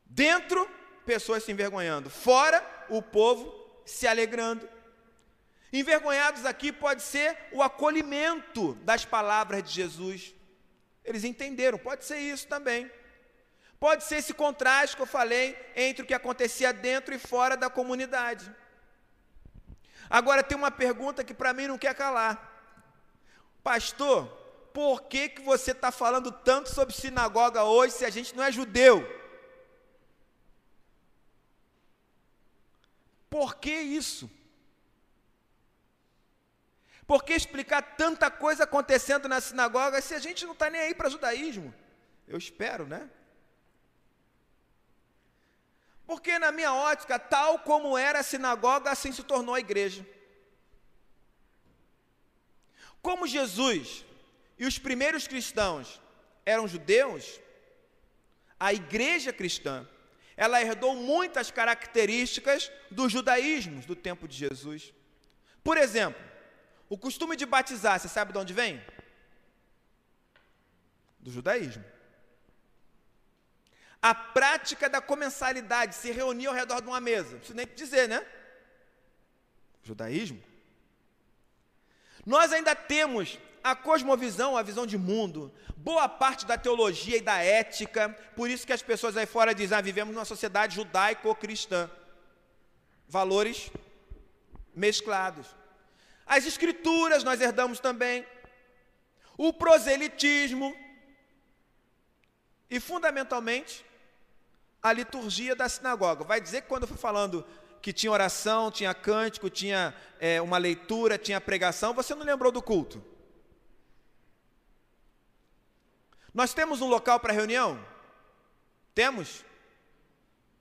Dentro, pessoas se envergonhando, fora, o povo se alegrando. Envergonhados aqui pode ser o acolhimento das palavras de Jesus. Eles entenderam, pode ser isso também. Pode ser esse contraste que eu falei entre o que acontecia dentro e fora da comunidade. Agora tem uma pergunta que para mim não quer calar. Pastor, por que, que você está falando tanto sobre sinagoga hoje se a gente não é judeu? Por que isso? Por que explicar tanta coisa acontecendo na sinagoga se a gente não está nem aí para judaísmo? Eu espero, né? Porque, na minha ótica, tal como era a sinagoga, assim se tornou a igreja. Como Jesus e os primeiros cristãos eram judeus, a igreja cristã, ela herdou muitas características dos judaísmos do tempo de Jesus. Por exemplo, o costume de batizar, você sabe de onde vem? Do judaísmo. A prática da comensalidade, se reunir ao redor de uma mesa, não preciso nem dizer, né? judaísmo, nós ainda temos a cosmovisão, a visão de mundo, boa parte da teologia e da ética, por isso que as pessoas aí fora dizem, ah, vivemos numa sociedade judaico-cristã. Valores mesclados. As escrituras nós herdamos também. O proselitismo. E, fundamentalmente, a liturgia da sinagoga. Vai dizer que quando eu fui falando que tinha oração, tinha cântico, tinha é, uma leitura, tinha pregação, você não lembrou do culto? Nós temos um local para reunião? Temos?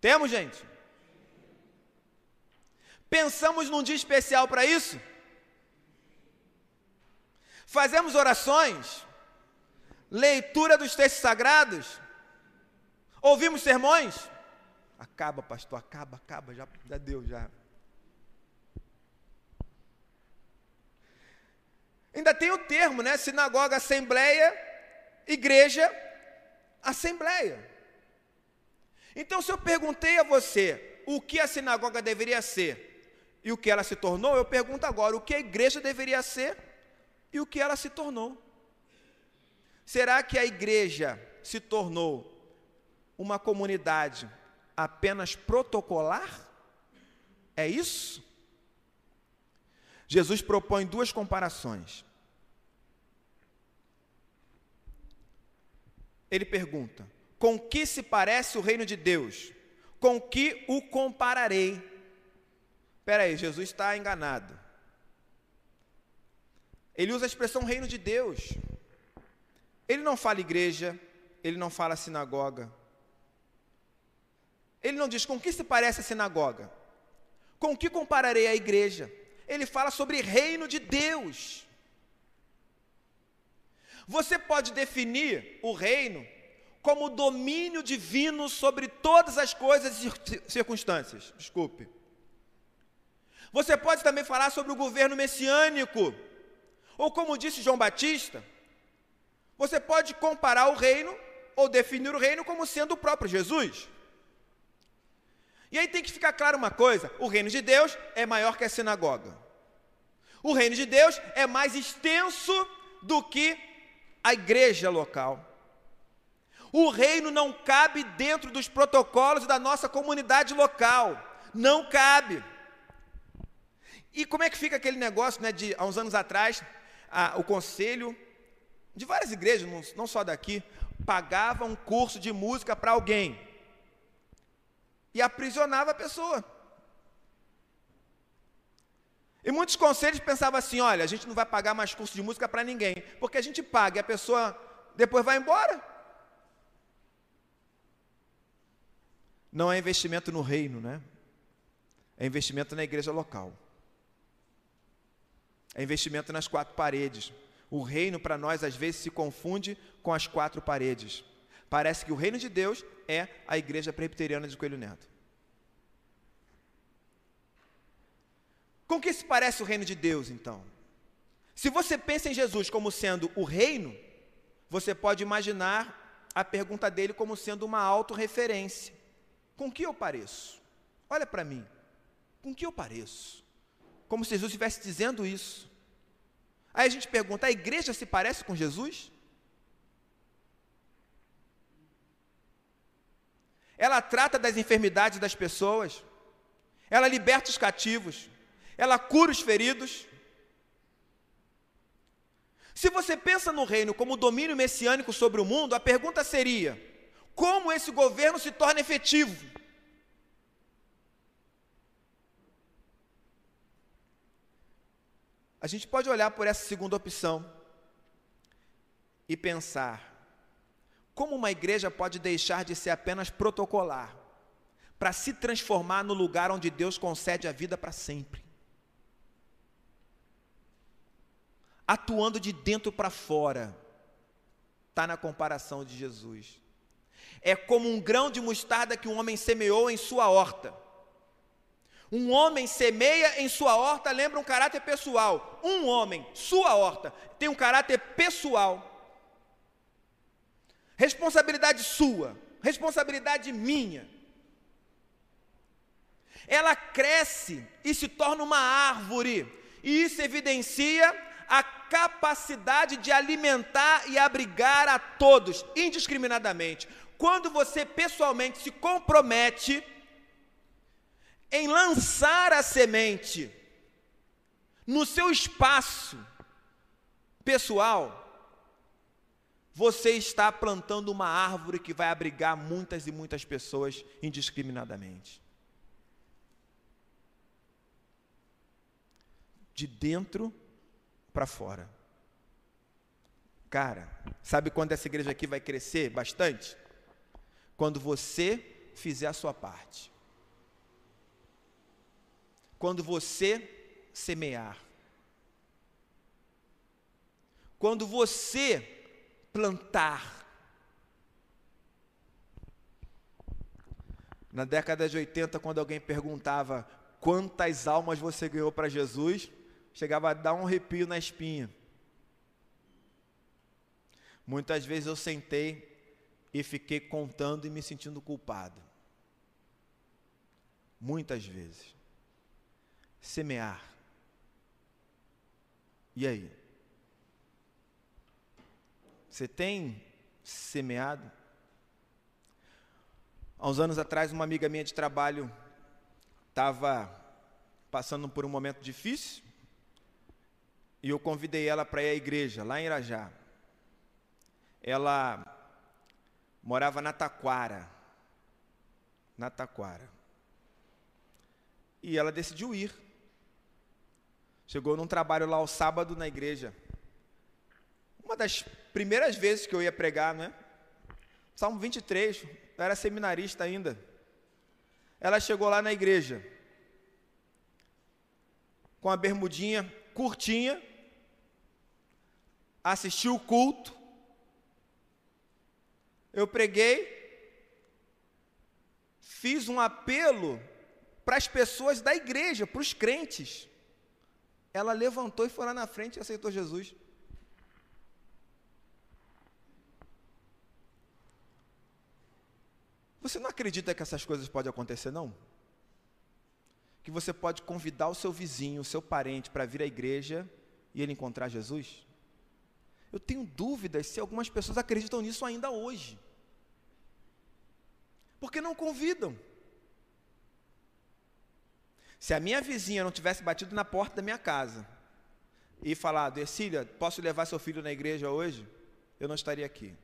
Temos, gente? Pensamos num dia especial para isso? Fazemos orações? Leitura dos textos sagrados? Ouvimos sermões? Acaba, pastor, acaba, acaba, já, já deu, já. Ainda tem o termo, né? Sinagoga, assembleia, igreja, assembleia. Então, se eu perguntei a você o que a sinagoga deveria ser e o que ela se tornou, eu pergunto agora o que a igreja deveria ser e o que ela se tornou. Será que a igreja se tornou uma comunidade apenas protocolar? É isso? Jesus propõe duas comparações. Ele pergunta: Com que se parece o reino de Deus? Com que o compararei? Espera aí, Jesus está enganado. Ele usa a expressão reino de Deus. Ele não fala igreja, ele não fala sinagoga, ele não diz com que se parece a sinagoga, com que compararei a igreja. Ele fala sobre reino de Deus. Você pode definir o reino como domínio divino sobre todas as coisas e circunstâncias. Desculpe. Você pode também falar sobre o governo messiânico. Ou como disse João Batista, você pode comparar o reino ou definir o reino como sendo o próprio Jesus. E aí tem que ficar claro uma coisa: o reino de Deus é maior que a sinagoga. O reino de Deus é mais extenso do que a igreja local. O reino não cabe dentro dos protocolos da nossa comunidade local. Não cabe. E como é que fica aquele negócio, né, de há uns anos atrás, a, o conselho de várias igrejas, não, não só daqui, pagava um curso de música para alguém e aprisionava a pessoa. E muitos conselhos pensavam assim: olha, a gente não vai pagar mais curso de música para ninguém, porque a gente paga e a pessoa depois vai embora. Não é investimento no reino, né? É investimento na igreja local. É investimento nas quatro paredes. O reino para nós às vezes se confunde com as quatro paredes. Parece que o reino de Deus é a igreja presbiteriana de Coelho Neto. Com que se parece o reino de Deus, então? Se você pensa em Jesus como sendo o reino, você pode imaginar a pergunta dele como sendo uma autorreferência. Com que eu pareço? Olha para mim. Com que eu pareço? Como se Jesus estivesse dizendo isso. Aí a gente pergunta: a igreja se parece com Jesus? Ela trata das enfermidades das pessoas, ela liberta os cativos, ela cura os feridos. Se você pensa no reino como domínio messiânico sobre o mundo, a pergunta seria: como esse governo se torna efetivo? A gente pode olhar por essa segunda opção e pensar: como uma igreja pode deixar de ser apenas protocolar para se transformar no lugar onde Deus concede a vida para sempre? Atuando de dentro para fora, está na comparação de Jesus. É como um grão de mostarda que um homem semeou em sua horta. Um homem semeia em sua horta, lembra um caráter pessoal. Um homem, sua horta, tem um caráter pessoal. Responsabilidade sua, responsabilidade minha. ela cresce e se torna uma árvore, e isso evidencia a capacidade de alimentar e abrigar a todos, indiscriminadamente. Quando você pessoalmente se compromete em lançar a semente no seu espaço pessoal, você está plantando uma árvore que vai abrigar muitas e muitas pessoas indiscriminadamente. De dentro para fora. Cara, sabe quando essa igreja aqui vai crescer bastante? Quando você fizer a sua parte. Quando você semear. Quando você plantar. Na década de 80, quando alguém perguntava quantas almas você ganhou para Jesus, chegava a dar um arrepio na espinha. Muitas vezes eu sentei e fiquei contando e me sentindo culpado. Muitas vezes. Semear. E aí? Você tem semeado? Há uns anos atrás, uma amiga minha de trabalho estava passando por um momento difícil e eu convidei ela para ir à igreja, lá em Irajá. Ela morava na Taquara. Na Taquara. E ela decidiu ir. Chegou num trabalho lá ao sábado na igreja. Uma das primeiras vezes que eu ia pregar, né? Salmo 23, eu era seminarista ainda. Ela chegou lá na igreja com a bermudinha curtinha, assistiu o culto, eu preguei, fiz um apelo para as pessoas da igreja, para os crentes. Ela levantou e foi lá na frente e aceitou Jesus. Você não acredita que essas coisas podem acontecer, não? Que você pode convidar o seu vizinho, o seu parente para vir à igreja e ele encontrar Jesus? Eu tenho dúvidas se algumas pessoas acreditam nisso ainda hoje. Porque não convidam. Se a minha vizinha não tivesse batido na porta da minha casa e falado, Ercília, posso levar seu filho na igreja hoje? Eu não estaria aqui.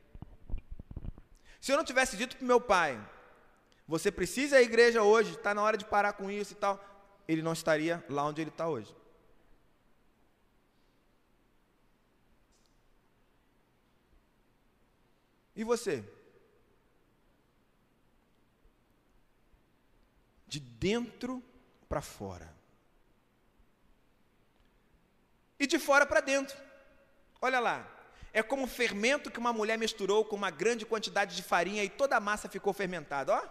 Se eu não tivesse dito para o meu pai, você precisa ir à igreja hoje, está na hora de parar com isso e tal, ele não estaria lá onde ele está hoje. E você? De dentro para fora. E de fora para dentro. Olha lá. É como fermento que uma mulher misturou com uma grande quantidade de farinha e toda a massa ficou fermentada. Ó.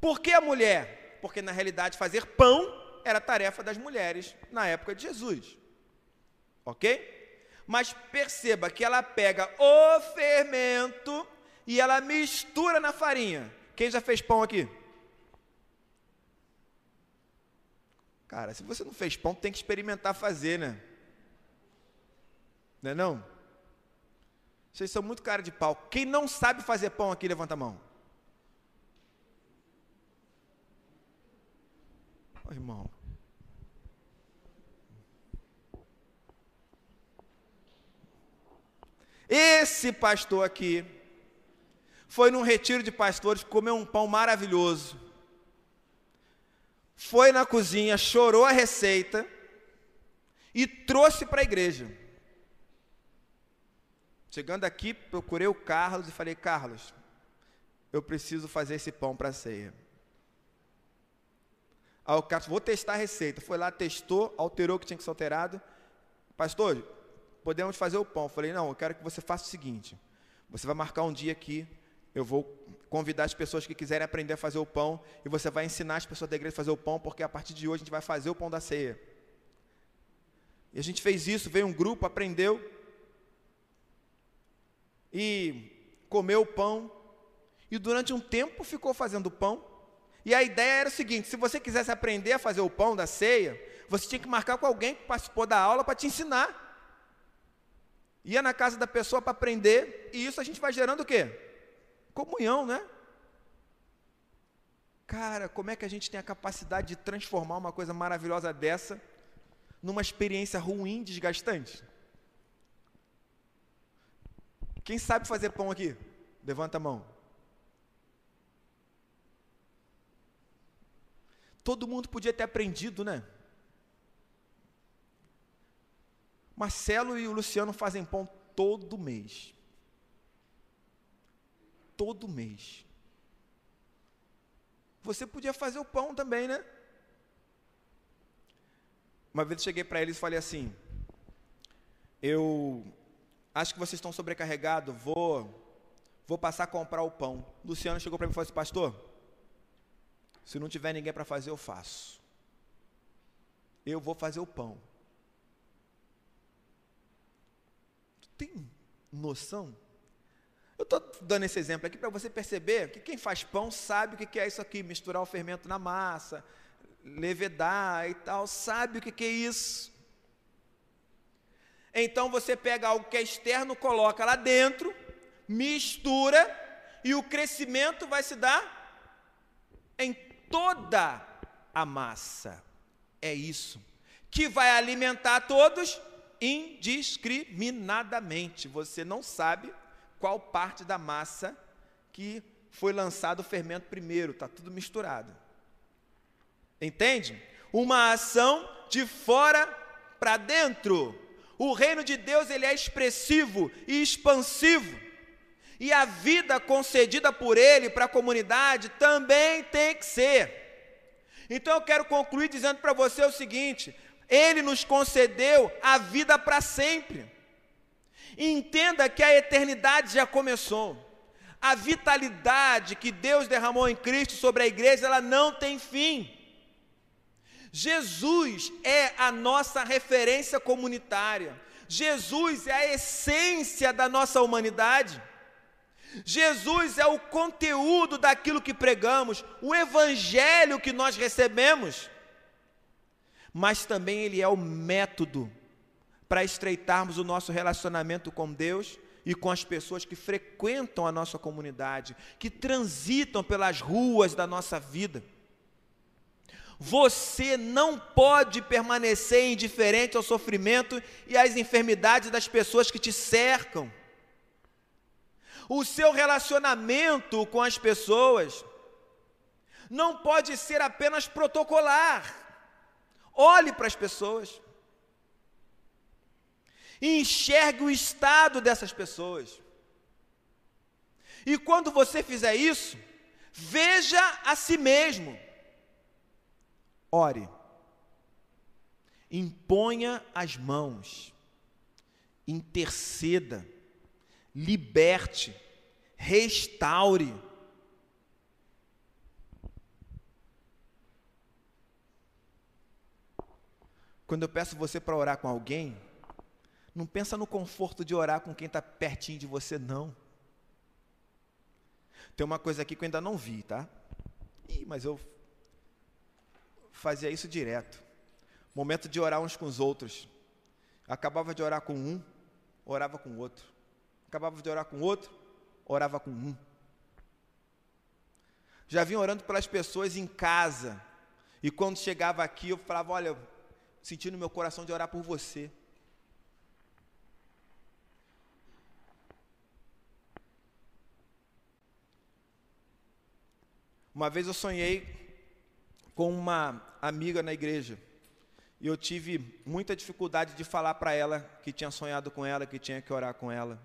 Por que a mulher? Porque na realidade fazer pão era tarefa das mulheres na época de Jesus. Ok? mas perceba que ela pega o fermento e ela mistura na farinha. Quem já fez pão aqui? Cara, se você não fez pão, tem que experimentar fazer, né? Não é não? Vocês são muito cara de pau. Quem não sabe fazer pão aqui, levanta a mão. Oh, irmão, Esse pastor aqui foi num retiro de pastores, comeu um pão maravilhoso. Foi na cozinha, chorou a receita e trouxe para a igreja. Chegando aqui, procurei o Carlos e falei: Carlos, eu preciso fazer esse pão para a ceia. Aí o Carlos, vou testar a receita. Foi lá, testou, alterou o que tinha que ser alterado. Pastor, podemos fazer o pão. Eu falei, não, eu quero que você faça o seguinte: você vai marcar um dia aqui, eu vou convidar as pessoas que quiserem aprender a fazer o pão, e você vai ensinar as pessoas da igreja a fazer o pão, porque a partir de hoje a gente vai fazer o pão da ceia. E a gente fez isso, veio um grupo, aprendeu, e comeu o pão, e durante um tempo ficou fazendo pão, E a ideia era o seguinte: se você quisesse aprender a fazer o pão da ceia, você tinha que marcar com alguém que participou da aula para te ensinar. Ia na casa da pessoa para aprender, e isso a gente vai gerando o quê? Comunhão, né? Cara, como é que a gente tem a capacidade de transformar uma coisa maravilhosa dessa numa experiência ruim, desgastante? Quem sabe fazer pão aqui? Levanta a mão. Todo mundo podia ter aprendido, né? Marcelo e o Luciano fazem pão todo mês. Todo mês. Você podia fazer o pão também, né? Uma vez eu cheguei para eles e falei assim: Eu acho que vocês estão sobrecarregados, vou, vou passar a comprar o pão. Luciano chegou para mim e falou assim: Pastor, se não tiver ninguém para fazer, eu faço. Eu vou fazer o pão. Tu tem noção? Eu estou dando esse exemplo aqui para você perceber que quem faz pão sabe o que é isso aqui, misturar o fermento na massa, levedar e tal, sabe o que é isso. Então você pega algo que é externo, coloca lá dentro, mistura e o crescimento vai se dar em toda a massa. É isso. Que vai alimentar todos indiscriminadamente. Você não sabe qual parte da massa que foi lançado o fermento primeiro, está tudo misturado. Entende? Uma ação de fora para dentro. O reino de Deus ele é expressivo e expansivo. E a vida concedida por ele para a comunidade também tem que ser. Então eu quero concluir dizendo para você o seguinte: ele nos concedeu a vida para sempre. Entenda que a eternidade já começou. A vitalidade que Deus derramou em Cristo sobre a igreja, ela não tem fim. Jesus é a nossa referência comunitária. Jesus é a essência da nossa humanidade. Jesus é o conteúdo daquilo que pregamos, o evangelho que nós recebemos. Mas também ele é o método para estreitarmos o nosso relacionamento com Deus e com as pessoas que frequentam a nossa comunidade, que transitam pelas ruas da nossa vida. Você não pode permanecer indiferente ao sofrimento e às enfermidades das pessoas que te cercam. O seu relacionamento com as pessoas não pode ser apenas protocolar. Olhe para as pessoas. E enxergue o estado dessas pessoas. E quando você fizer isso, veja a si mesmo. Ore. Imponha as mãos. Interceda. Liberte. Restaure. Quando eu peço você para orar com alguém, não pensa no conforto de orar com quem está pertinho de você, não. Tem uma coisa aqui que eu ainda não vi, tá? Ih, mas eu fazia isso direto. Momento de orar uns com os outros. Acabava de orar com um, orava com o outro. Acabava de orar com o outro, orava com um. Já vim orando pelas pessoas em casa. E quando chegava aqui, eu falava: Olha, senti no meu coração de orar por você. Uma vez eu sonhei com uma amiga na igreja. E eu tive muita dificuldade de falar para ela que tinha sonhado com ela, que tinha que orar com ela.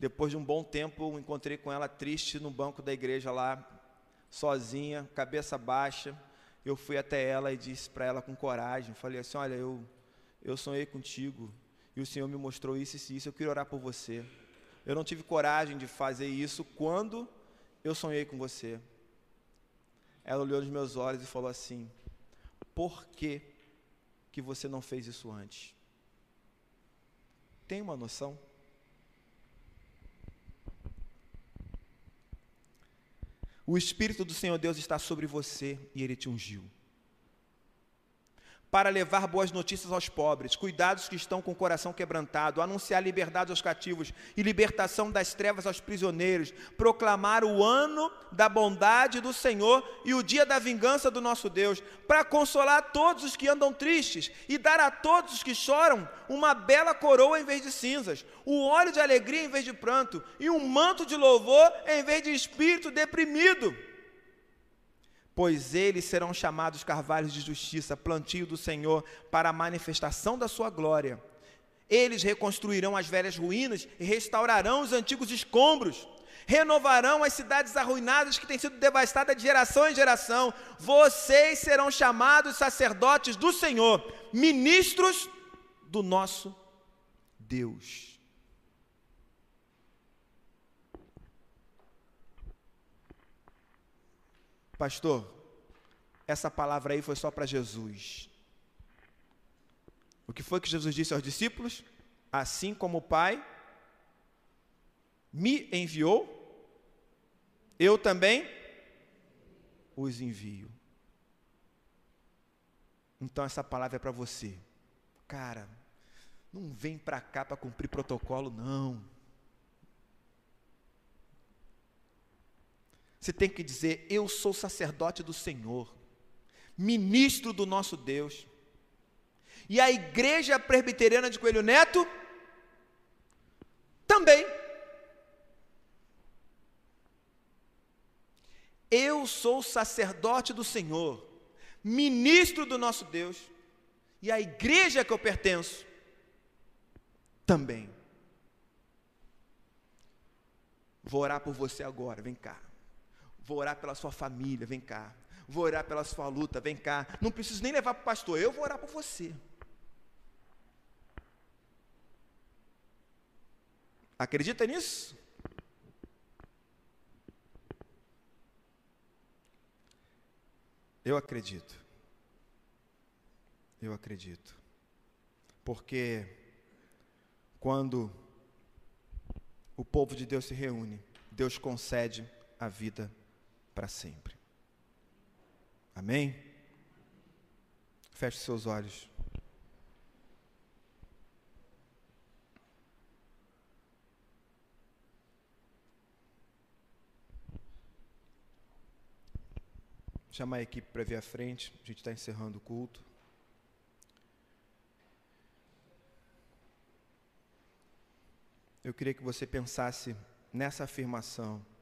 Depois de um bom tempo, encontrei com ela triste no banco da igreja lá, sozinha, cabeça baixa. Eu fui até ela e disse para ela com coragem, falei assim: "Olha, eu eu sonhei contigo e o Senhor me mostrou isso e isso, eu queria orar por você. Eu não tive coragem de fazer isso quando eu sonhei com você. Ela olhou nos meus olhos e falou assim: Por que, que você não fez isso antes? Tem uma noção? O Espírito do Senhor Deus está sobre você e ele te ungiu para levar boas notícias aos pobres, cuidados que estão com o coração quebrantado, anunciar liberdade aos cativos e libertação das trevas aos prisioneiros, proclamar o ano da bondade do Senhor e o dia da vingança do nosso Deus, para consolar todos os que andam tristes e dar a todos os que choram uma bela coroa em vez de cinzas, o óleo de alegria em vez de pranto e um manto de louvor em vez de espírito deprimido pois eles serão chamados carvalhos de justiça, plantio do Senhor, para a manifestação da sua glória. Eles reconstruirão as velhas ruínas e restaurarão os antigos escombros. Renovarão as cidades arruinadas que têm sido devastadas de geração em geração. Vocês serão chamados sacerdotes do Senhor, ministros do nosso Deus. Pastor, essa palavra aí foi só para Jesus. O que foi que Jesus disse aos discípulos? Assim como o Pai me enviou, eu também os envio. Então essa palavra é para você. Cara, não vem para cá para cumprir protocolo, não. Você tem que dizer: Eu sou sacerdote do Senhor, ministro do nosso Deus. E a igreja presbiteriana de Coelho Neto também. Eu sou sacerdote do Senhor, ministro do nosso Deus, e a igreja que eu pertenço também. Vou orar por você agora, vem cá. Vou orar pela sua família, vem cá. Vou orar pela sua luta, vem cá. Não preciso nem levar para o pastor, eu vou orar por você. Acredita nisso? Eu acredito. Eu acredito. Porque quando o povo de Deus se reúne, Deus concede a vida para sempre. Amém? Feche seus olhos. Chamar a equipe para vir à frente, a gente está encerrando o culto. Eu queria que você pensasse nessa afirmação.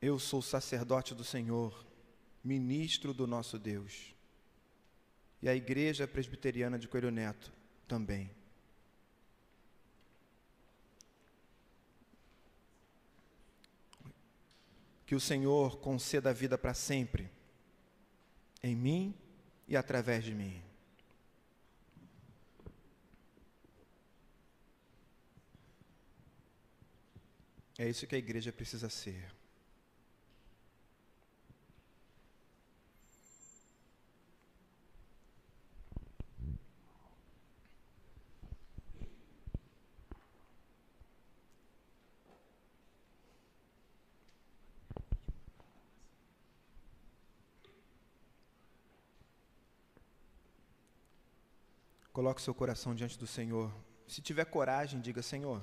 Eu sou sacerdote do Senhor, ministro do nosso Deus. E a Igreja Presbiteriana de Coelho Neto também. Que o Senhor conceda a vida para sempre, em mim e através de mim. É isso que a igreja precisa ser. Coloque seu coração diante do Senhor. Se tiver coragem, diga: Senhor,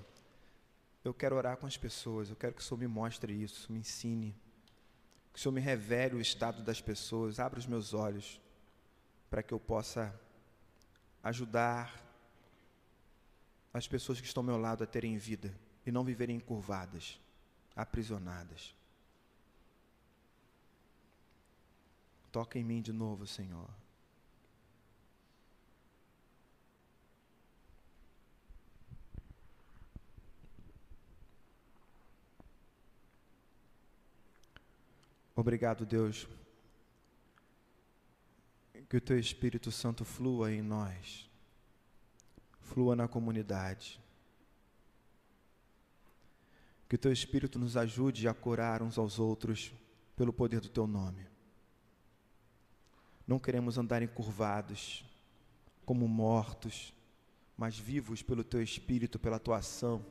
eu quero orar com as pessoas, eu quero que o Senhor me mostre isso, me ensine. Que o Senhor me revele o estado das pessoas, abra os meus olhos, para que eu possa ajudar as pessoas que estão ao meu lado a terem vida e não viverem encurvadas, aprisionadas. Toca em mim de novo, Senhor. Obrigado, Deus, que o Teu Espírito Santo flua em nós, flua na comunidade. Que o Teu Espírito nos ajude a curar uns aos outros pelo poder do Teu nome. Não queremos andar encurvados, como mortos, mas vivos pelo Teu Espírito, pela Tua ação,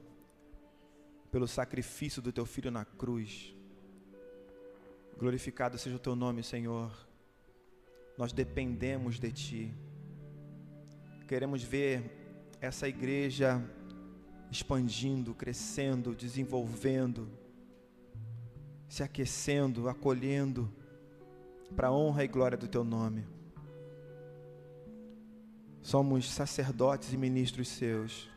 pelo sacrifício do teu filho na cruz. Glorificado seja o teu nome, Senhor. Nós dependemos de ti. Queremos ver essa igreja expandindo, crescendo, desenvolvendo, se aquecendo, acolhendo, para a honra e glória do teu nome. Somos sacerdotes e ministros seus.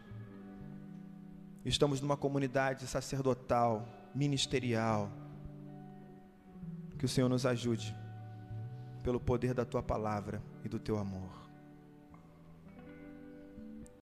Estamos numa comunidade sacerdotal, ministerial. Que o Senhor nos ajude, pelo poder da tua palavra e do teu amor.